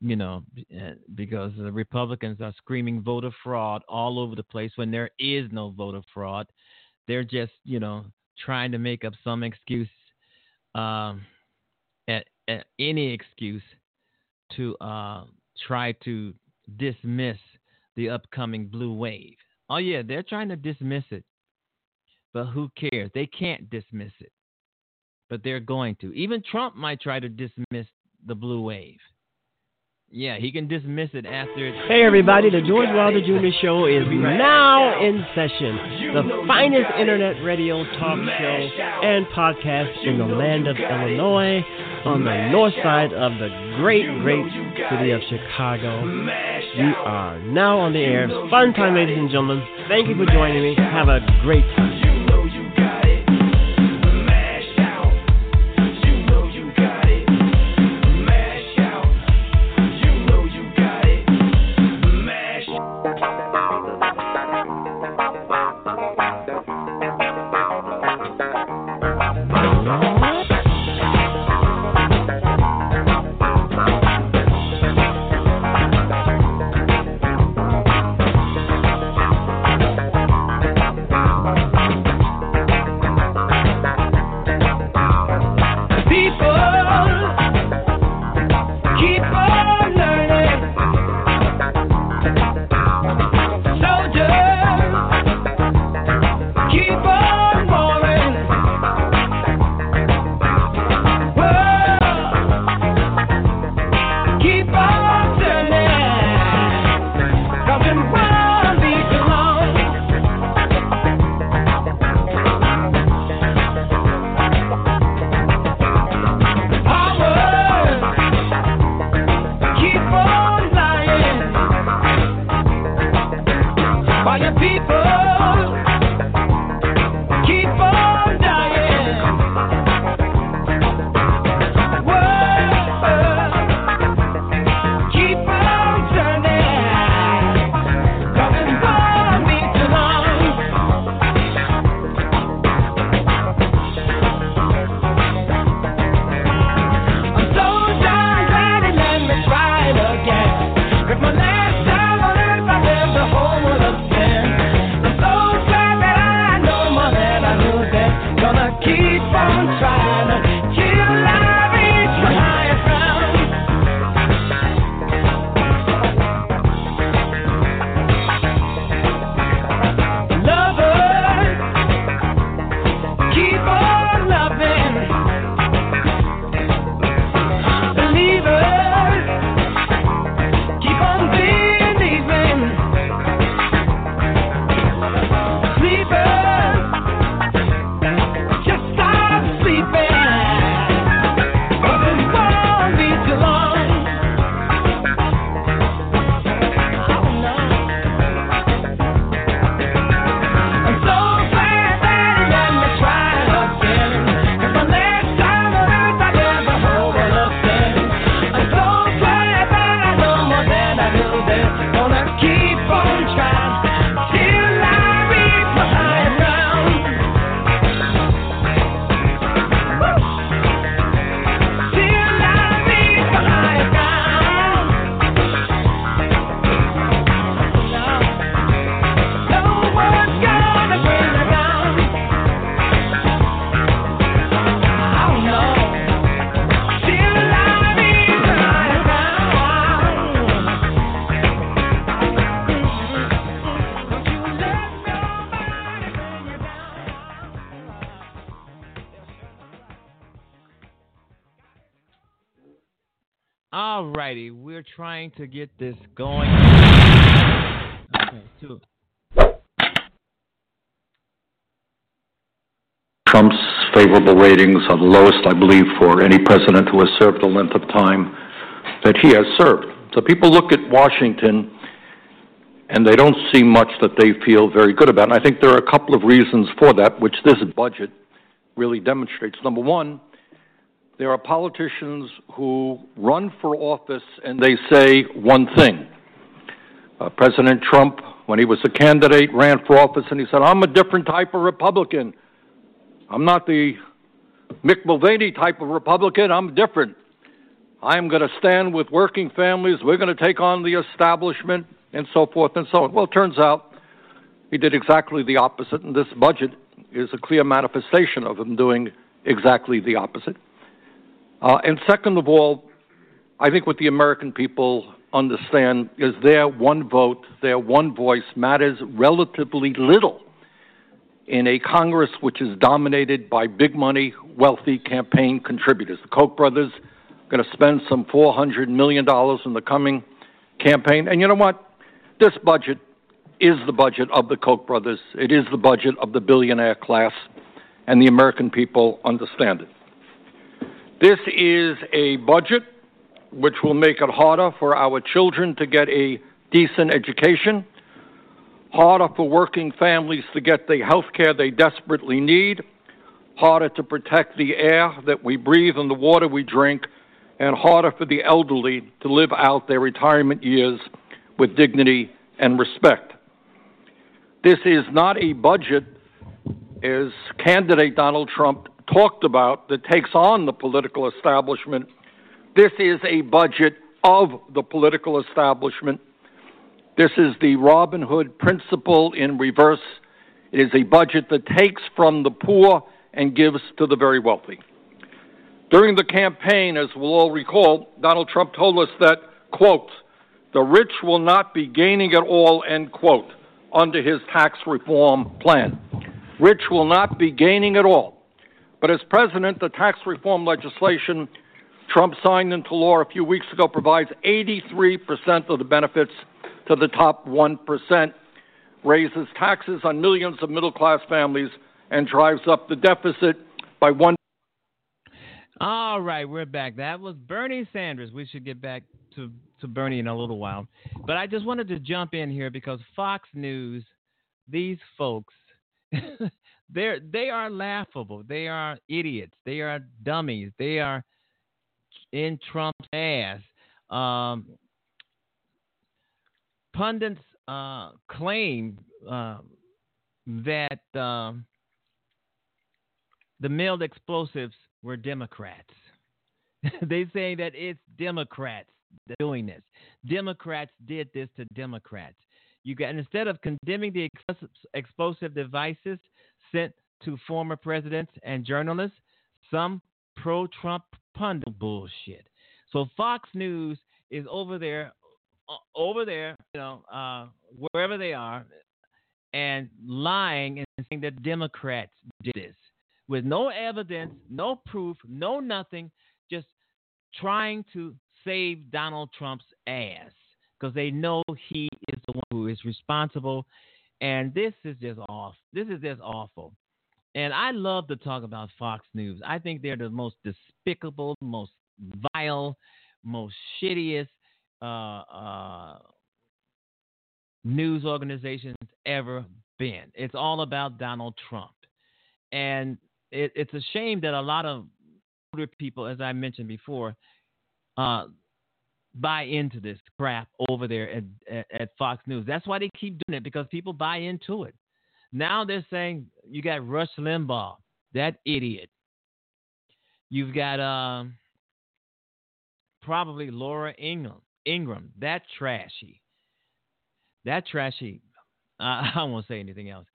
you know, eh, because the Republicans are screaming voter fraud all over the place when there is no voter fraud. They're just, you know, trying to make up some excuse, um, at, at any excuse to uh, try to dismiss the upcoming blue wave. Oh, yeah, they're trying to dismiss it. But who cares? They can't dismiss it. But they're going to. Even Trump might try to dismiss the blue wave. Yeah, he can dismiss it after. Hey, everybody, the George Wilder Jr. Show is now in session. The finest internet radio talk show and podcast in the land of Illinois on the north side of the great, great city of Chicago. We are now on the air. Fun time, ladies and gentlemen. Thank you for joining me. Have a great time. Trying to get this going. Okay, two. Trump's favorable ratings are the lowest, I believe, for any president who has served the length of time that he has served. So people look at Washington and they don't see much that they feel very good about. And I think there are a couple of reasons for that, which this budget really demonstrates. Number one, there are politicians who run for office and they say one thing. Uh, President Trump, when he was a candidate, ran for office and he said, I'm a different type of Republican. I'm not the Mick Mulvaney type of Republican. I'm different. I'm going to stand with working families. We're going to take on the establishment and so forth and so on. Well, it turns out he did exactly the opposite, and this budget is a clear manifestation of him doing exactly the opposite. Uh, and second of all, I think what the American people understand is their one vote, their one voice matters relatively little in a Congress which is dominated by big money, wealthy campaign contributors. The Koch brothers are going to spend some $400 million in the coming campaign. And you know what? This budget is the budget of the Koch brothers. It is the budget of the billionaire class, and the American people understand it. This is a budget which will make it harder for our children to get a decent education, harder for working families to get the health care they desperately need, harder to protect the air that we breathe and the water we drink, and harder for the elderly to live out their retirement years with dignity and respect. This is not a budget, as candidate Donald Trump talked about, that takes on the political establishment. This is a budget of the political establishment. This is the Robin Hood principle in reverse. It is a budget that takes from the poor and gives to the very wealthy. During the campaign, as we'll all recall, Donald Trump told us that, quote, the rich will not be gaining at all, end quote, under his tax reform plan. Rich will not be gaining at all. But as president, the tax reform legislation Trump signed into law a few weeks ago provides 83% of the benefits to the top 1%, raises taxes on millions of middle class families, and drives up the deficit by one. All right, we're back. That was Bernie Sanders. We should get back to, to Bernie in a little while. But I just wanted to jump in here because Fox News, these folks, they're they are laughable. They are idiots. They are dummies. They are in Trump's ass. Um, pundits uh, claim uh, that um, the mailed explosives were Democrats. they say that it's Democrats doing this. Democrats did this to Democrats. You got instead of condemning the explosive devices sent to former presidents and journalists, some pro-Trump pundit bullshit. So Fox News is over there, over there, you know, uh, wherever they are, and lying and saying that Democrats did this with no evidence, no proof, no nothing, just trying to save Donald Trump's ass because they know he is the one who is responsible. And this is just off. This is just awful. And I love to talk about Fox News. I think they're the most despicable, most vile, most shittiest uh, uh, news organizations ever been. It's all about Donald Trump. And it, it's a shame that a lot of older people, as I mentioned before, uh, buy into this crap over there at, at, at, Fox News. That's why they keep doing it because people buy into it. Now they're saying you got Rush Limbaugh, that idiot. You've got um, probably Laura Ingram, Ingraham, that trashy. That trashy. Uh, I won't say anything else.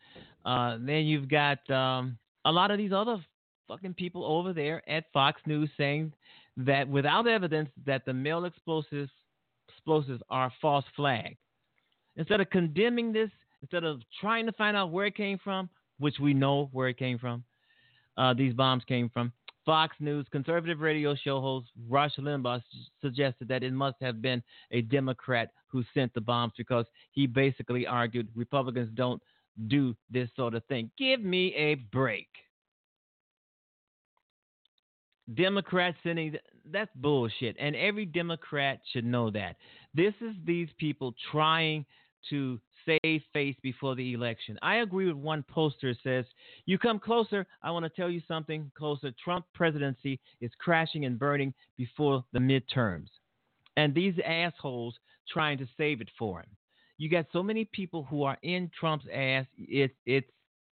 Uh, then you've got um, a lot of these other fucking people over there at Fox News saying that without evidence that the mail explosives explosives are false flag. Instead of condemning this, instead of trying to find out where it came from, which we know where it came from, uh, these bombs came from, Fox News conservative radio show host Rush Limbaugh suggested that it must have been a Democrat who sent the bombs because he basically argued Republicans don't do this sort of thing. Give me a break. Democrats sending that's bullshit, and every Democrat should know that. This is these people trying to save face before the election. I agree with one poster says, "You come closer. I want to tell you something closer. Trump presidency is crashing and burning before the midterms." And these assholes trying to save it for him. You got so many people who are in Trump's ass. It's it's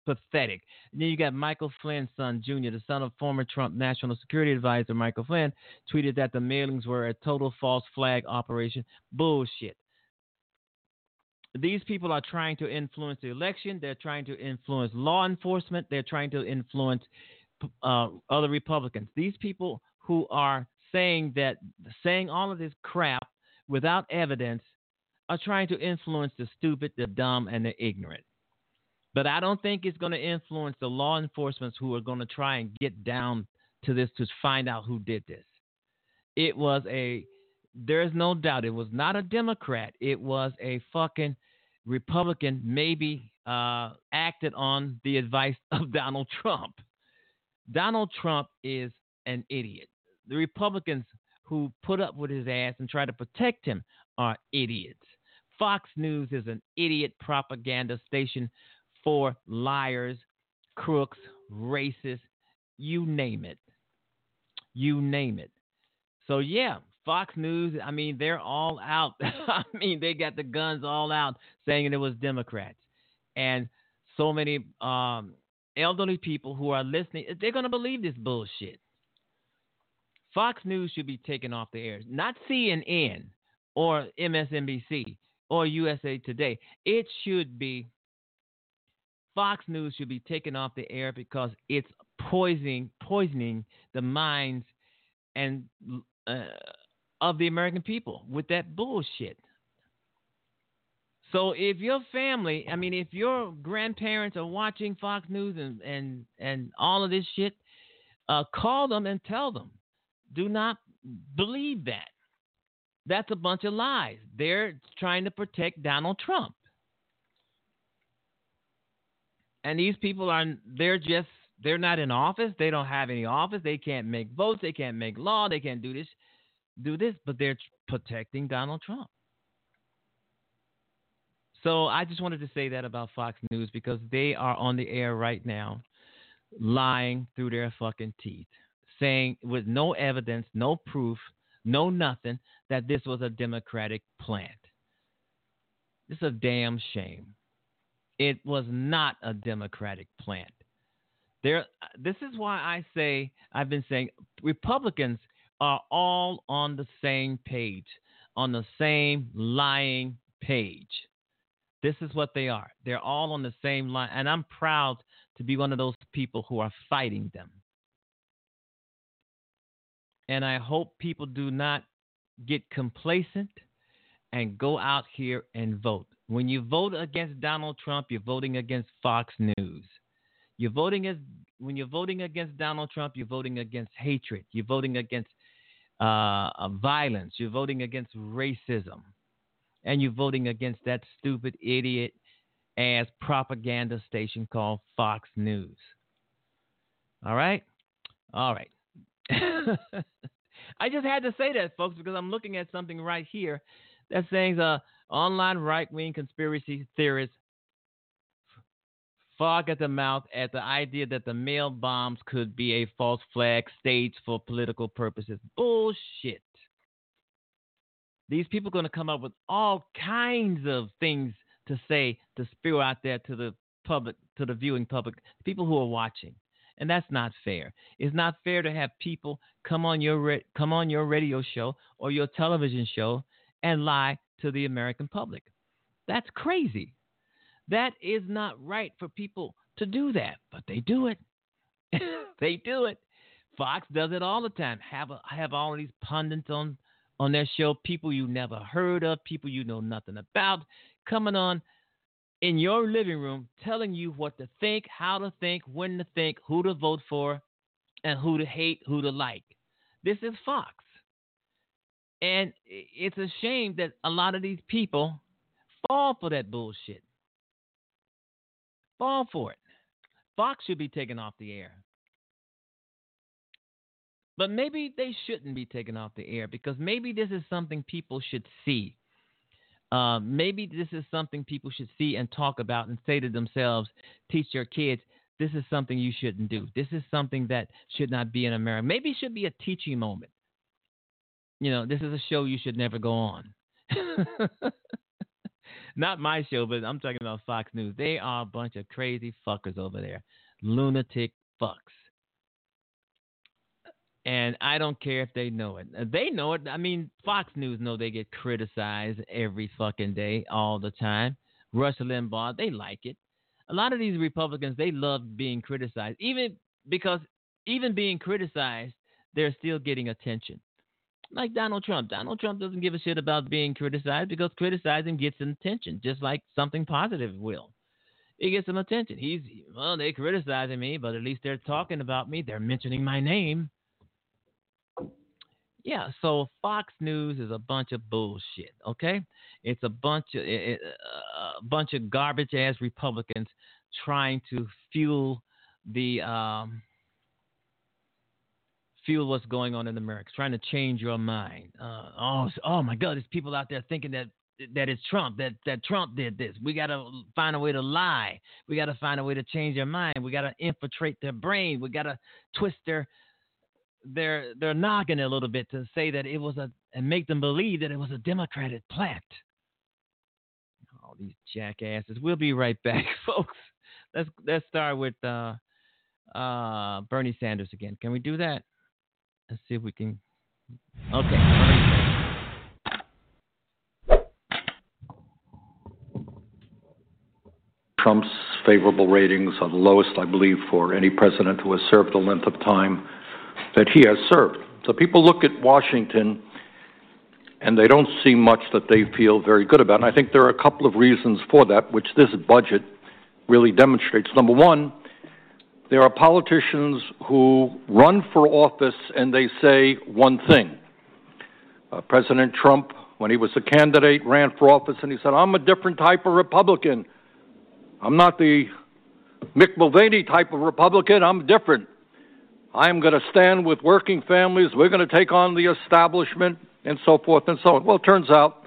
pathetic. And then you got Michael Flynn's son, Jr., the son of former Trump National Security Advisor Michael Flynn, tweeted that the mailings were a total false flag operation. Bullshit. These people are trying to influence the election. They're trying to influence law enforcement. They're trying to influence uh, other Republicans. These people who are saying that, saying all of this crap without evidence, are trying to influence the stupid, the dumb, and the ignorant. But I don't think it's going to influence the law enforcement who are going to try and get down to this to find out who did this. It was a, there is no doubt, it was not a Democrat. It was a fucking Republican, maybe uh, acted on the advice of Donald Trump. Donald Trump is an idiot. The Republicans who put up with his ass and try to protect him are idiots. Fox News is an idiot propaganda station for liars, crooks, racists, you name it. You name it. So, yeah, Fox News, I mean, they're all out. I mean, they got the guns all out saying it was Democrats. And so many um, elderly people who are listening, they're going to believe this bullshit. Fox News should be taken off the air, not CNN or MSNBC or USA Today. It should be Fox News should be taken off the air because it's poisoning poisoning the minds and uh, of the American people with that bullshit. So if your family, I mean, if your grandparents are watching Fox News and and and all of this shit, uh, call them and tell them, do not believe that. That's a bunch of lies. They're trying to protect Donald Trump. And these people are they're just they're not in office. They don't have any office. They can't make votes. They can't make law. They can't do this, do this, but they're protecting Donald Trump. So I just wanted to say that about Fox News because they are on the air right now lying through their fucking teeth, saying with no evidence, no proof, no nothing that this was a Democratic plant. It's a damn shame. It was not a Democratic plant. There, this is why I say I've been saying Republicans are all on the same page, on the same lying page. This is what they are. They're all on the same line, and I'm proud to be one of those people who are fighting them. And I hope people do not get complacent and go out here and vote. When you vote against Donald Trump, you're voting against Fox News. You're voting as when you're voting against Donald Trump, you're voting against hatred. You're voting against uh, uh, violence. You're voting against racism, and you're voting against that stupid idiot ass propaganda station called Fox News. All right, all right. I just had to say that, folks, because I'm looking at something right here that saying uh, online right wing conspiracy theorists fog at the mouth at the idea that the mail bombs could be a false flag staged for political purposes. Bullshit. These people are going to come up with all kinds of things to say to spew out there to the public, to the viewing public, people who are watching. And that's not fair. It's not fair to have people come on your ra- come on your radio show or your television show and lie to the American public. That's crazy. That is not right for people to do that, but they do it. they do it. Fox does it all the time. Have a, have all these pundits on on their show, people you never heard of, people you know nothing about, coming on in your living room telling you what to think, how to think, when to think, who to vote for, and who to hate, who to like. This is Fox. And it's a shame that a lot of these people fall for that bullshit. Fall for it. Fox should be taken off the air. But maybe they shouldn't be taken off the air because maybe this is something people should see. Uh, maybe this is something people should see and talk about and say to themselves, teach your kids, this is something you shouldn't do. This is something that should not be in America. Maybe it should be a teaching moment. You know, this is a show you should never go on. not my show, but I'm talking about Fox News. They are a bunch of crazy fuckers over there, lunatic fucks. And I don't care if they know it. Uh, They know it. I mean, Fox News know they get criticized every fucking day, all the time. Rush Limbaugh, they like it. A lot of these Republicans, they love being criticized, even because even being criticized, they're still getting attention. Like Donald Trump. Donald Trump doesn't give a shit about being criticized because criticizing gets him attention, just like something positive will. It gets him attention. He's well, they're criticizing me, but at least they're talking about me. They're mentioning my name. Yeah, so Fox News is a bunch of bullshit. Okay, it's a bunch of it, a bunch of garbage ass Republicans trying to fuel the um, fuel what's going on in America, trying to change your mind. Uh, oh, oh my God, there's people out there thinking that that it's Trump that that Trump did this. We got to find a way to lie. We got to find a way to change their mind. We got to infiltrate their brain. We got to twist their their their noggin a little bit to say that it was a and make them believe that it was a Democratic plant. All these jackasses. We'll be right back, folks. Let's let's start with uh, uh, Bernie Sanders again. Can we do that? Let's see if we can. Okay. Trump's favorable ratings are the lowest, I believe, for any president who has served the length of time that he has served. So people look at Washington and they don't see much that they feel very good about. And I think there are a couple of reasons for that, which this budget really demonstrates. Number one, there are politicians who run for office and they say one thing. Uh, President Trump, when he was a candidate, ran for office and he said, I'm a different type of Republican. I'm not the Mick Mulvaney type of Republican. I'm different. I'm going to stand with working families. We're going to take on the establishment and so forth and so on. Well, it turns out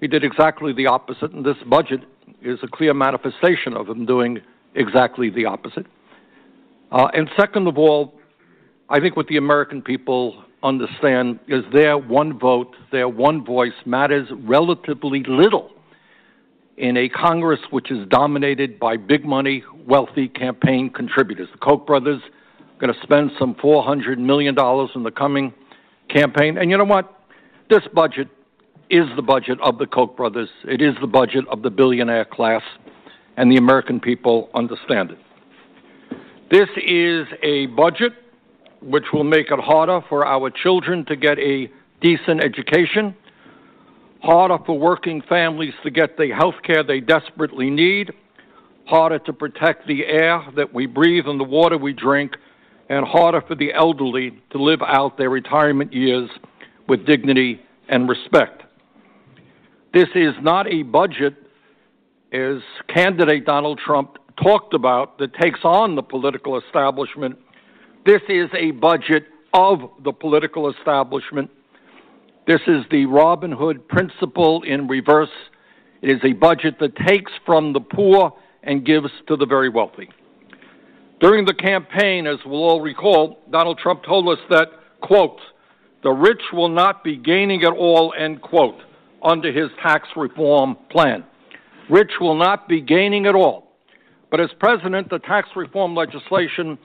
he did exactly the opposite, and this budget is a clear manifestation of him doing exactly the opposite. Uh, and second of all, I think what the American people understand is their one vote, their one voice matters relatively little in a Congress which is dominated by big money, wealthy campaign contributors. The Koch brothers are going to spend some $400 million in the coming campaign. And you know what? This budget is the budget of the Koch brothers. It is the budget of the billionaire class, and the American people understand it. This is a budget which will make it harder for our children to get a decent education, harder for working families to get the health care they desperately need, harder to protect the air that we breathe and the water we drink, and harder for the elderly to live out their retirement years with dignity and respect. This is not a budget, as candidate Donald Trump talked about, that takes on the political establishment. This is a budget of the political establishment. This is the Robin Hood principle in reverse. It is a budget that takes from the poor and gives to the very wealthy. During the campaign, as we'll all recall, Donald Trump told us that, quote, the rich will not be gaining at all, end quote, under his tax reform plan. Rich will not be gaining at all. But as president, the tax reform legislation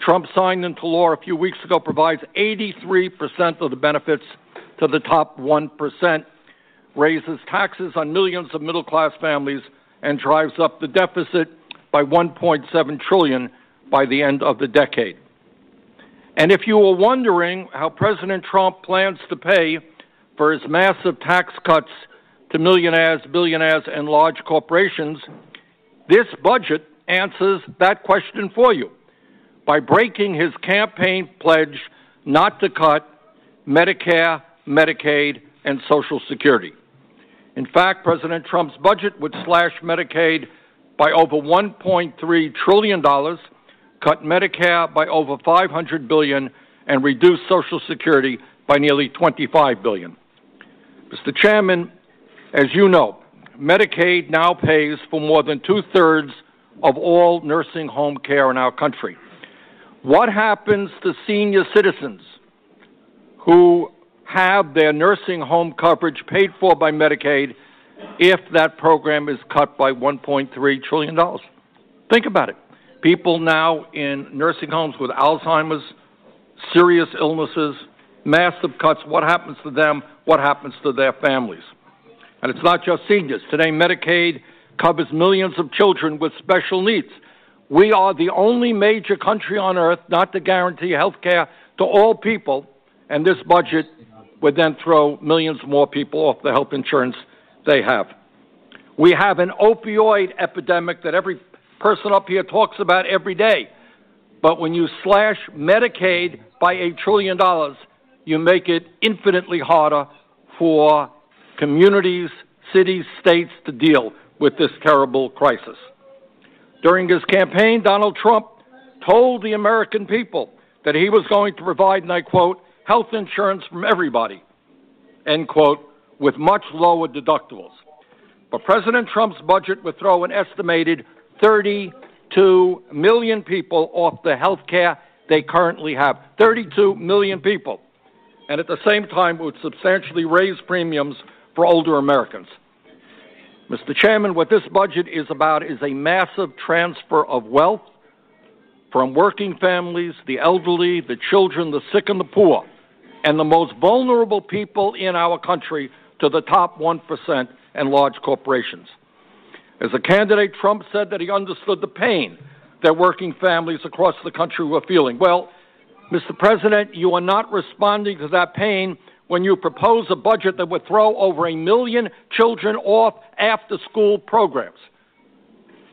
Trump signed into law a few weeks ago provides 83% of the benefits to the top 1%, raises taxes on millions of middle class families, and drives up the deficit by 1.7 trillion by the end of the decade. And if you were wondering how President Trump plans to pay for his massive tax cuts to millionaires, billionaires, and large corporations, this budget answers that question for you. by breaking his campaign pledge not to cut Medicare, Medicaid, and Social Security. In fact, President Trump's budget would slash Medicaid by over $1.3 trillion, cut Medicare by over 500 billion, and reduce Social Security by nearly 25 billion. Mr. Chairman, as you know, Medicaid now pays for more than two thirds of all nursing home care in our country. What happens to senior citizens who have their nursing home coverage paid for by Medicaid if that program is cut by $1.3 trillion? Think about it. People now in nursing homes with Alzheimer's, serious illnesses, massive cuts. What happens to them? What happens to their families? And it's not just seniors. Today, Medicaid covers millions of children with special needs. We are the only major country on earth not to guarantee health care to all people, and this budget would then throw millions more people off the health insurance they have. We have an opioid epidemic that every person up here talks about every day. But when you slash Medicaid by a trillion dollars, you make it infinitely harder for communities, cities, states to deal with this terrible crisis. During his campaign, Donald Trump told the American people that he was going to provide, and I quote, health insurance from everybody, end quote, with much lower deductibles. But President Trump's budget would throw an estimated 32 million people off the health care they currently have. 32 million people. And at the same time, would substantially raise premiums for older Americans. Mr. Chairman, what this budget is about is a massive transfer of wealth from working families, the elderly, the children, the sick, and the poor, and the most vulnerable people in our country to the top 1% and large corporations. As a candidate, Trump said that he understood the pain that working families across the country were feeling. Well, Mr. President, you are not responding to that pain when you propose a budget that would throw over a million children off after school programs.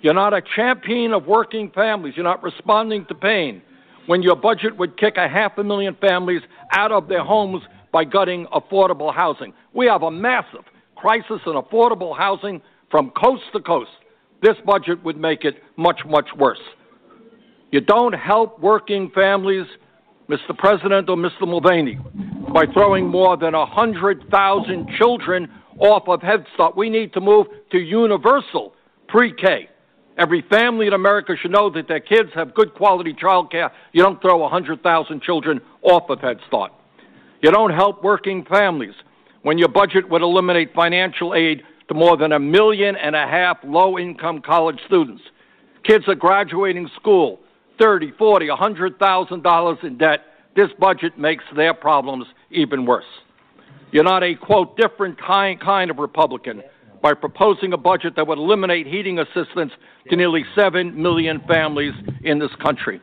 You're not a champion of working families. You're not responding to pain when your budget would kick a half a million families out of their homes by gutting affordable housing. We have a massive crisis in affordable housing from coast to coast. This budget would make it much, much worse. You don't help working families, Mr. President or Mr. Mulvaney, by throwing more than 100,000 children off of Head Start. We need to move to universal pre K. Every family in America should know that their kids have good quality child care. You don't throw 100,000 children off of Head Start. You don't help working families when your budget would eliminate financial aid to more than a million and a half low income college students. Kids are graduating school, thirty, forty, a hundred thousand dollars in debt. This budget makes their problems even worse. You're not a quote different kind kind of Republican by proposing a budget that would eliminate heating assistance to nearly seven million families in this country.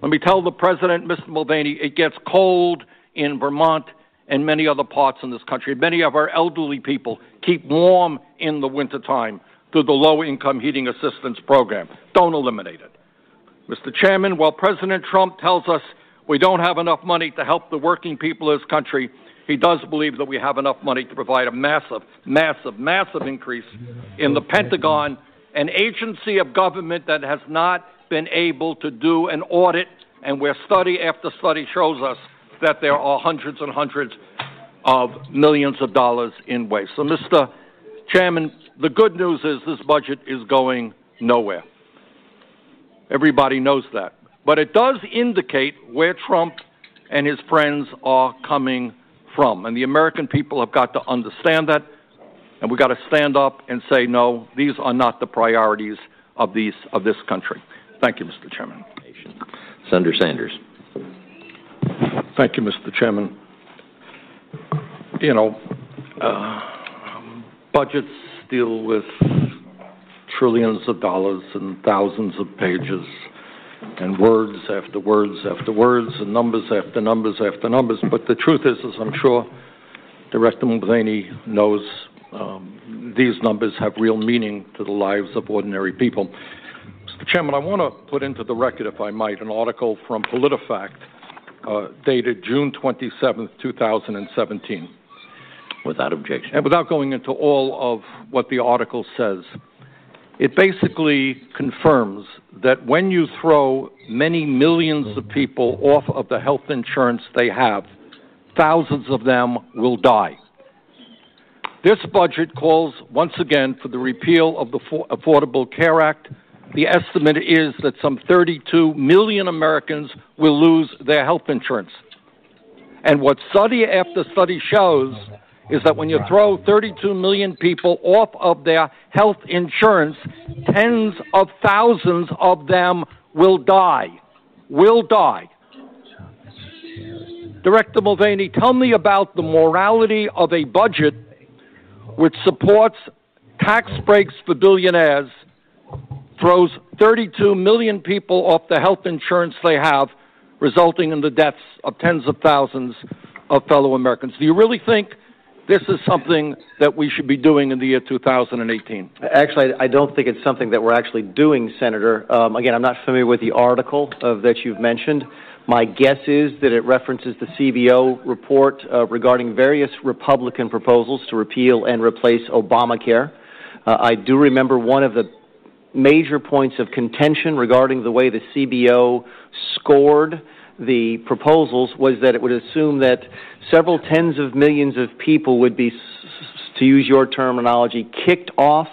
Let me tell the president, Mr. Mulvaney, it gets cold in Vermont and many other parts in this country. Many of our elderly people keep warm in the wintertime through the low income heating assistance program. Don't eliminate it. Mr. Chairman, while President Trump tells us we don't have enough money to help the working people of this country, he does believe that we have enough money to provide a massive, massive, massive increase in the Pentagon, an agency of government that has not been able to do an audit, and where study after study shows us that there are hundreds and hundreds of millions of dollars in waste. So, Mr. Chairman, the good news is this budget is going nowhere. Everybody knows that. But it does indicate where Trump and his friends are coming from. And the American people have got to understand that. And we've got to stand up and say, no, these are not the priorities of, these, of this country. Thank you, Mr. Chairman. Senator Sanders. Thank you, Mr. Chairman. You know, uh, budgets deal with trillions of dollars and thousands of pages and words after words after words and numbers after numbers after numbers. But the truth is, as I'm sure Director Mulvaney knows, um, these numbers have real meaning to the lives of ordinary people. Mr. Chairman, I want to put into the record, if I might, an article from PolitiFact uh, dated June 27, 2017. Without objection. And without going into all of what the article says, it basically confirms that when you throw many millions of people off of the health insurance they have, thousands of them will die. This budget calls once again for the repeal of the Affordable Care Act. The estimate is that some 32 million Americans will lose their health insurance. And what study after study shows is that when you throw 32 million people off of their health insurance, tens of thousands of them will die. Will die. Director Mulvaney, tell me about the morality of a budget which supports tax breaks for billionaires, throws 32 million people off the health insurance they have, resulting in the deaths of tens of thousands of fellow Americans. Do you really think this is something that we should be doing in the year 2018? Actually, I don't think it's something that we're actually doing, Senator. Um, again, I'm not familiar with the article of, that you've mentioned. My guess is that it references the CBO report uh, regarding various Republican proposals to repeal and replace Obamacare. Uh, I do remember one of the major points of contention regarding the way the CBO scored the proposals was that it would assume that several tens of millions of people would be, to use your terminology, kicked off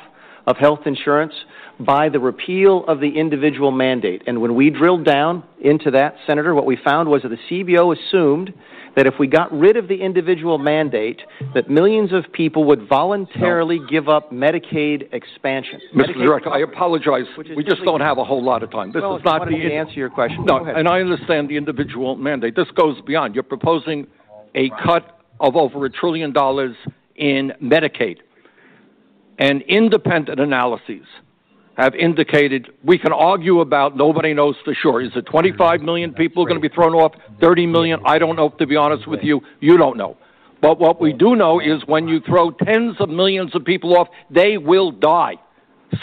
of health insurance by the repeal of the individual mandate. And when we drilled down into that, Senator, what we found was that the CBO assumed that if we got rid of the individual mandate, that millions of people would voluntarily give up Medicaid expansion. Mr. Medicaid Director, I apologize. We just don't have a whole lot of time. This Well, is not wanted me to the answer your question. No, and I understand the individual mandate. This goes beyond. You're proposing a cut of over a trillion dollars in Medicaid. And independent analyses have indicated we can argue about nobody knows for sure. Is it 25 million people going to be thrown off? 30 million? I don't know, to be honest with you. You don't know. But what we do know is when you throw tens of millions of people off, they will die.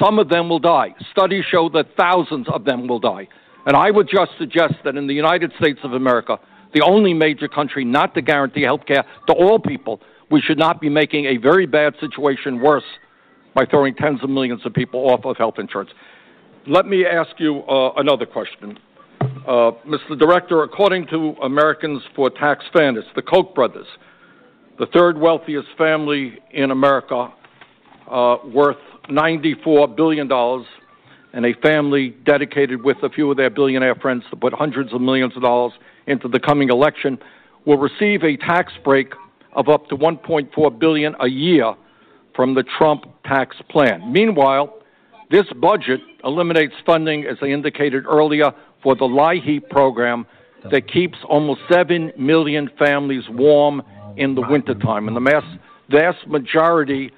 Some of them will die. Studies show that thousands of them will die. And I would just suggest that in the United States of America, the only major country not to guarantee health care to all people, we should not be making a very bad situation worse by throwing tens of millions of people off of health insurance. Let me ask you uh, another question. Uh, Mr. Director, according to Americans for Tax Fairness, the Koch brothers, the third wealthiest family in America, uh, worth $94 billion, and a family dedicated with a few of their billionaire friends to put hundreds of millions of dollars into the coming election, will receive a tax break of up to 1.4 billion a year from the Trump tax plan. Meanwhile, this budget eliminates funding, as I indicated earlier, for the LIHEAP program that keeps almost 7 million families warm in the wintertime. And the mass, vast majority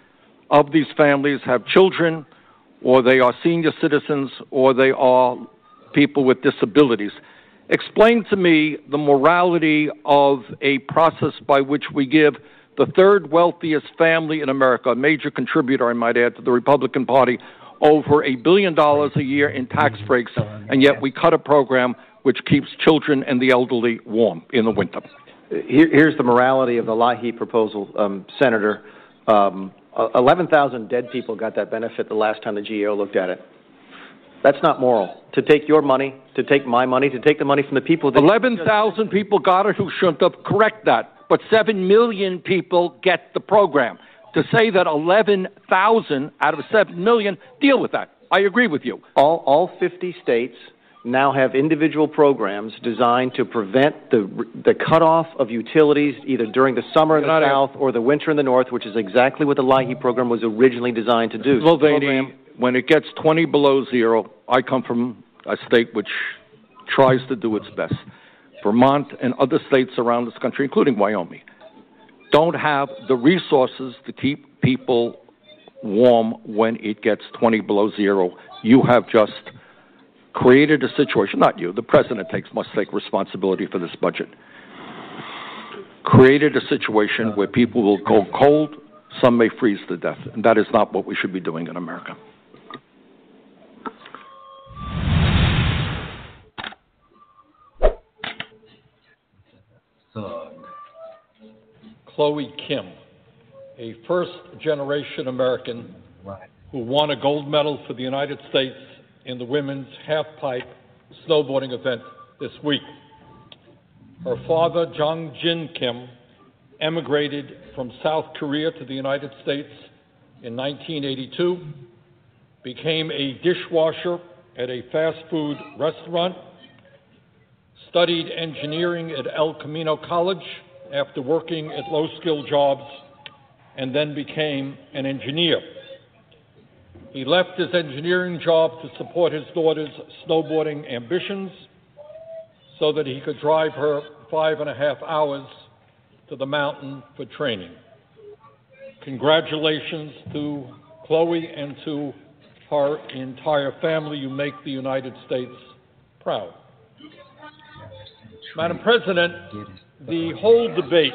of these families have children, or they are senior citizens, or they are people with disabilities. Explain to me the morality of a process by which we give the third wealthiest family in America, a major contributor, I might add, to the Republican Party, over a billion dollars a year in tax breaks, and yet we cut a program which keeps children and the elderly warm in the winter. Here, here's the morality of the LIHEAP proposal, um, Senator. Um, uh, 11,000 dead people got that benefit the last time the GAO looked at it. That's not moral. To take your money, to take my money, to take the money from the people that... 11,000 people got it who shouldn't have. Correct that. But 7 million people get the program. To say that 11,000 out of 7 million, deal with that. I agree with you. All, all 50 states now have individual programs designed to prevent the, the cutoff of utilities either during the summer in the south or the winter in the north, which is exactly what the LIHEAP program was originally designed to do. Mulvaney, when it gets 20 below zero, I come from a state which tries to do its best. Vermont and other states around this country, including Wyoming, don't have the resources to keep people warm when it gets 20 below zero. You have just created a situation, not you, the president takes, must take responsibility for this budget. Created a situation where people will go cold, some may freeze to death, and that is not what we should be doing in America. Chloe Kim, a first generation American who won a gold medal for the United States in the women's half pipe snowboarding event this week. Her father, Jong Jin Kim, emigrated from South Korea to the United States in 1982, became a dishwasher at a fast food restaurant, studied engineering at El Camino College after working at low skill jobs, and then became an engineer. He left his engineering job to support his daughter's snowboarding ambitions so that he could drive her five and a half hours to the mountain for training. Congratulations to Chloe and to her entire family. You make the United States proud. Madam President, the whole debate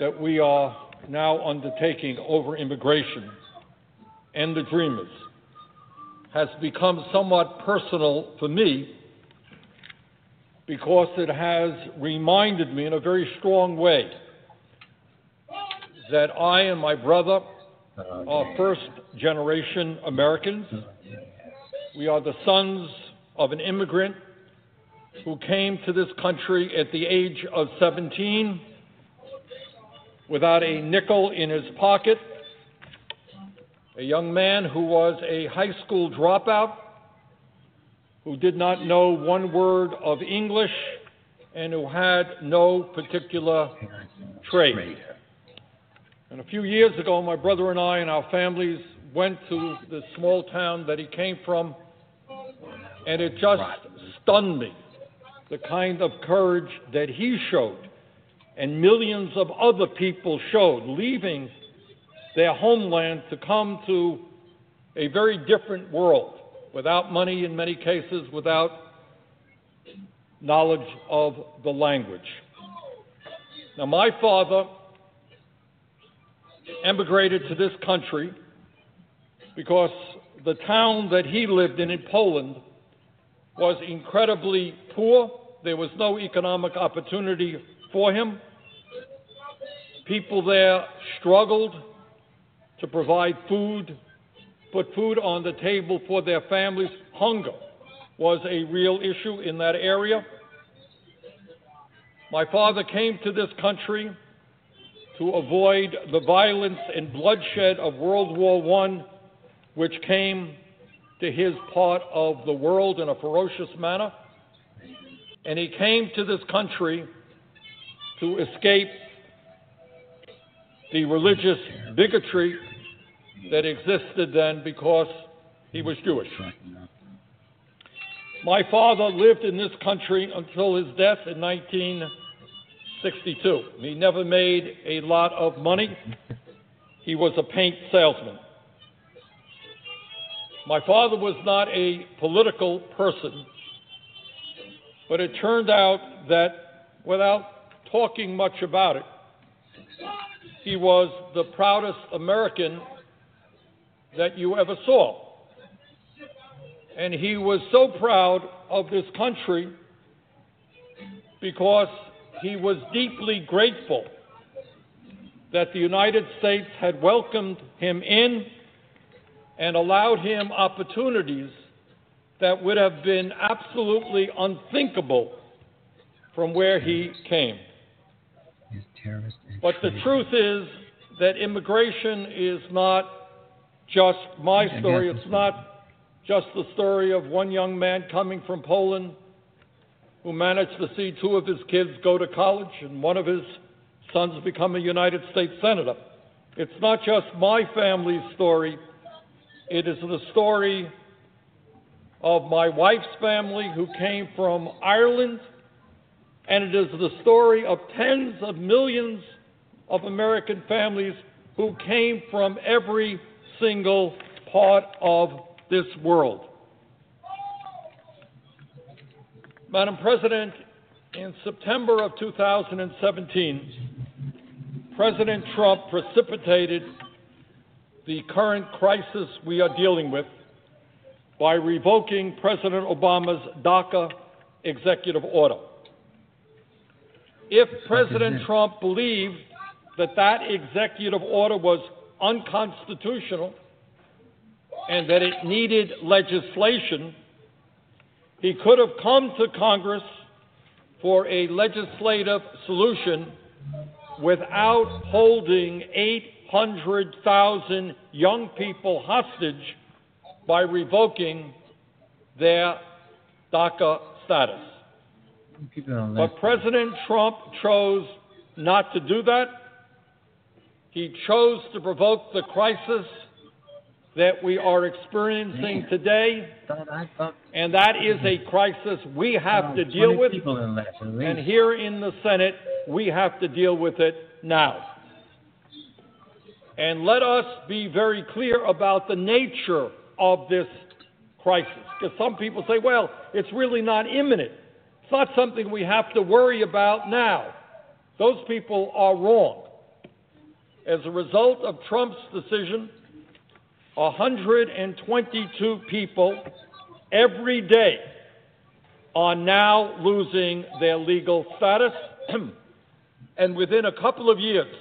that we are now undertaking over immigration and the Dreamers has become somewhat personal for me because it has reminded me in a very strong way that I and my brother are first generation Americans. We are the sons of an immigrant who came to this country at the age of 17 without a nickel in his pocket, a young man who was a high school dropout, who did not know one word of English, and who had no particular trade. And a few years ago, my brother and I and our families went to the small town that he came from, and it just stunned me the kind of courage that he showed and millions of other people showed, leaving their homeland to come to a very different world without money in many cases, without knowledge of the language. Now, my father emigrated to this country because the town that he lived in in Poland was incredibly poor. There was no economic opportunity for him. People there struggled to provide food, put food on the table for their families. Hunger was a real issue in that area. My father came to this country to avoid the violence and bloodshed of World War I, which came to his part of the world in a ferocious manner. And he came to this country to escape the religious bigotry that existed then because he was Jewish. My father lived in this country until his death in 1962. He never made a lot of money. He was a paint salesman. My father was not a political person, but it turned out that without talking much about it, he was the proudest American that you ever saw. And he was so proud of this country because he was deeply grateful that the United States had welcomed him in and allowed him opportunities that would have been absolutely unthinkable from where he came. But the truth is that immigration is not just my story. It's not just the story of one young man coming from Poland who managed to see two of his kids go to college and one of his sons become a United States Senator. It's not just my family's story, it is the story of my wife's family who came from Ireland, and it is the story of tens of millions of American families who came from every single part of this world. Madam President, in September of 2017, President Trump precipitated the current crisis we are dealing with by revoking President Obama's DACA executive order. if President Trump believed that that executive order was unconstitutional and that it needed legislation, he could have come to Congress for a legislative solution without holding 800,000 young people hostage by revoking their DACA status. But President Trump chose not to do that. He chose to provoke the crisis that we are experiencing today, and that is a crisis we have to deal with. And here in the Senate, we have to deal with it now. And let us be very clear about the nature of this crisis. Because some people say, well, it's really not imminent. It's not something we have to worry about now. Those people are wrong. As a result of Trump's decision, 122 people every day are now losing their legal status. and within a couple of years,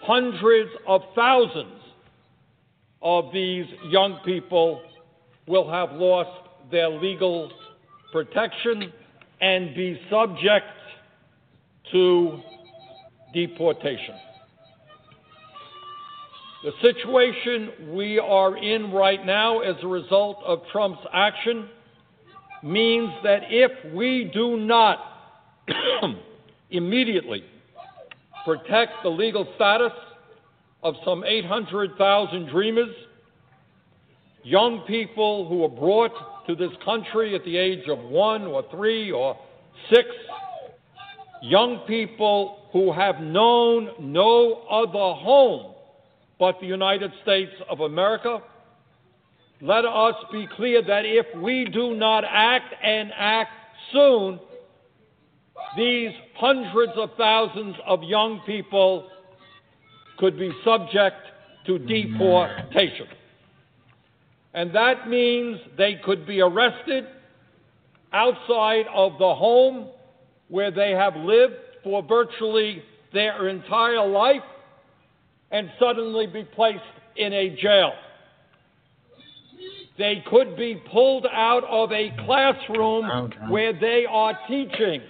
hundreds of thousands of these young people will have lost their legal protection and be subject to deportation. The situation we are in right now as a result of Trump's action means that if we do not immediately protect the legal status of some 800,000 dreamers, young people who were brought to this country at the age of one or three or six, young people who have known no other home but the United States of America. Let us be clear that if we do not act and act soon, these hundreds of thousands of young people could be subject to deportation. And that means they could be arrested outside of the home where they have lived for virtually their entire life and suddenly be placed in a jail. They could be pulled out of a classroom where they are teaching.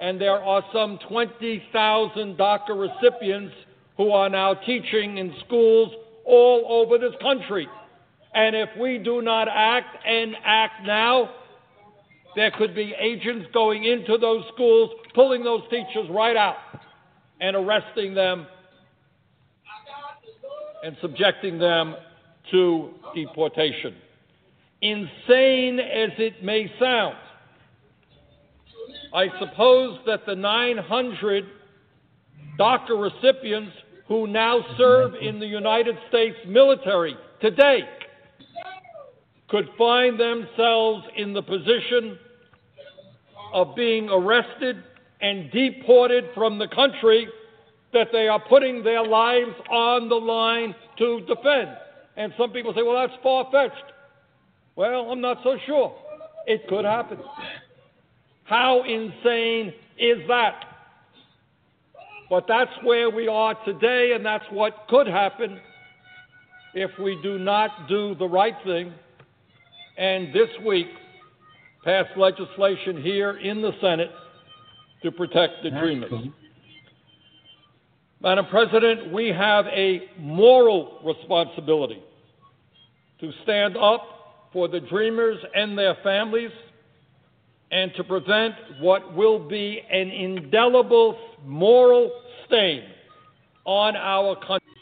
And there are some 20,000 DACA recipients who are now teaching in schools all over this country. And if we do not act and act now, there could be agents going into those schools, pulling those teachers right out and arresting them and subjecting them to deportation. Insane as it may sound, I suppose that the 900 DACA recipients who now serve in the United States military today could find themselves in the position of being arrested and deported from the country that they are putting their lives on the line to defend. And some people say, well, that's far fetched. Well, I'm not so sure. It could happen. How insane is that? But that's where we are today, and that's what could happen if we do not do the right thing and this week pass legislation here in the Senate to protect the dreamers. Madam President, we have a moral responsibility to stand up for the dreamers and their families and to prevent what will be an indelible moral stain on our country.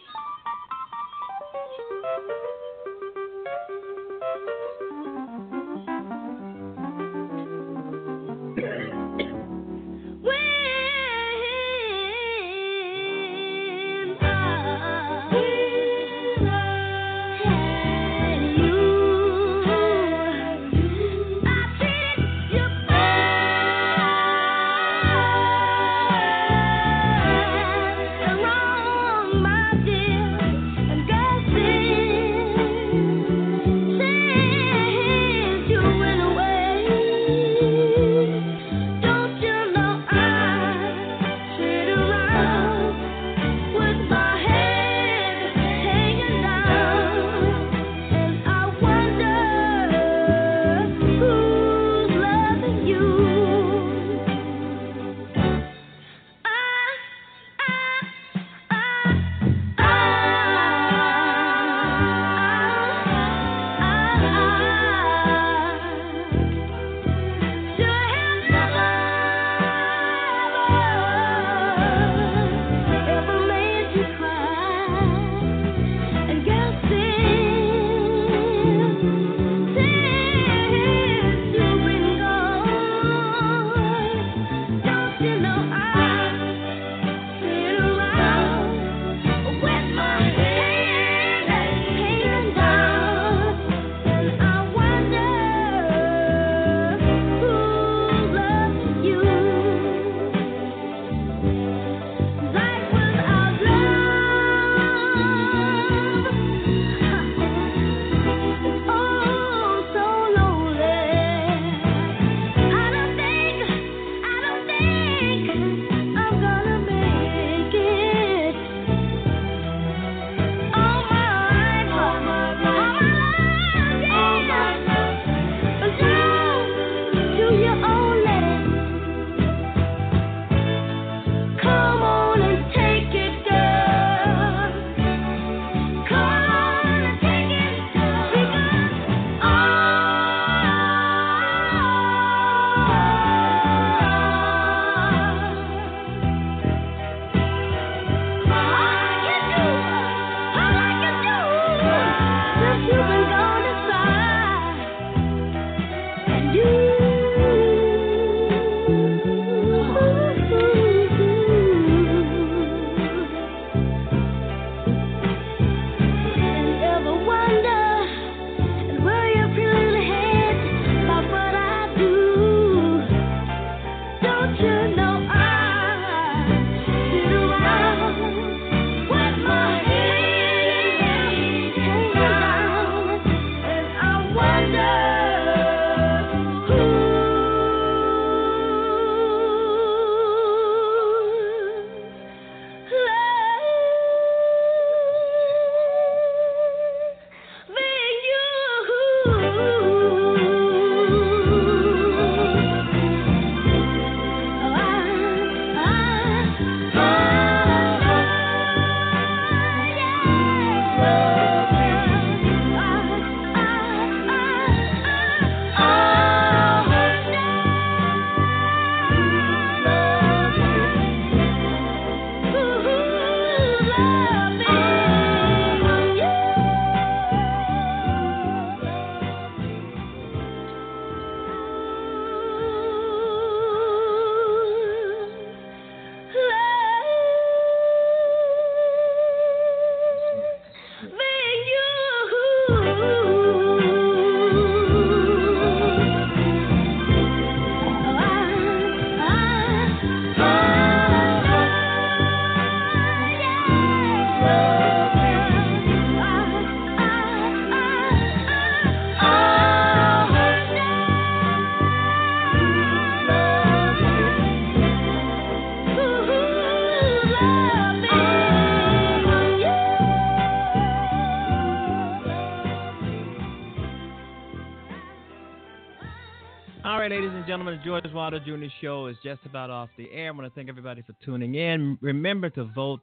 Gentlemen, Wilder Jr. Show is just about off the air. I want to thank everybody for tuning in. Remember to vote,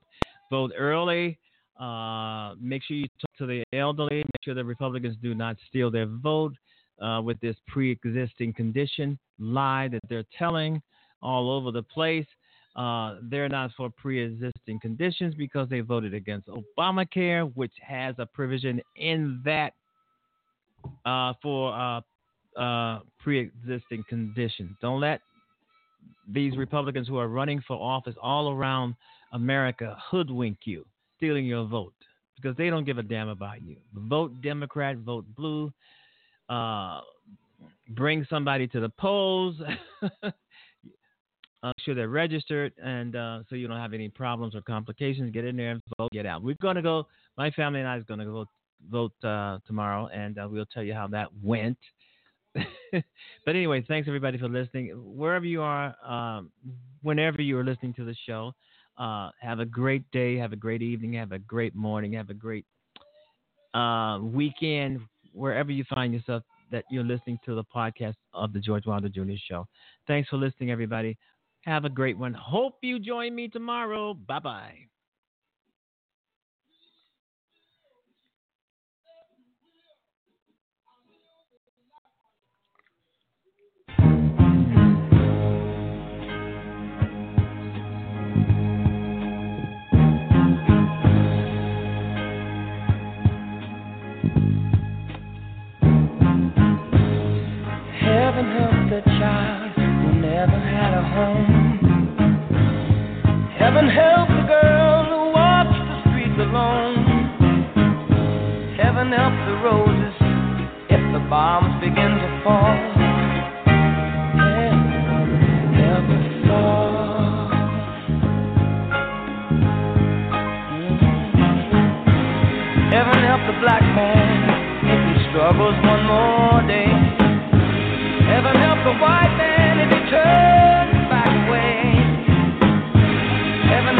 vote early. Uh, make sure you talk to the elderly. Make sure the Republicans do not steal their vote uh, with this pre-existing condition lie that they're telling all over the place. Uh, they're not for pre-existing conditions because they voted against Obamacare, which has a provision in that uh, for uh, uh, pre-existing conditions. Don't let these Republicans who are running for office all around America hoodwink you, stealing your vote because they don't give a damn about you. Vote Democrat, vote blue. Uh, bring somebody to the polls. uh, sure they're registered, and uh, so you don't have any problems or complications. Get in there and vote. Get out. We're to go. My family and I is to go vote uh, tomorrow, and uh, we'll tell you how that went. but anyway, thanks everybody for listening. Wherever you are, um, whenever you are listening to the show, uh, have a great day, have a great evening, have a great morning, have a great uh, weekend, wherever you find yourself that you're listening to the podcast of the George Wilder Jr. Show. Thanks for listening, everybody. Have a great one. Hope you join me tomorrow. Bye bye. Heaven help the child who never had a home. Heaven help the girl who walks the streets alone. Heaven help the roses if the bombs begin to fall. Heaven help us all. Heaven help the black man if he struggles one more day. Heaven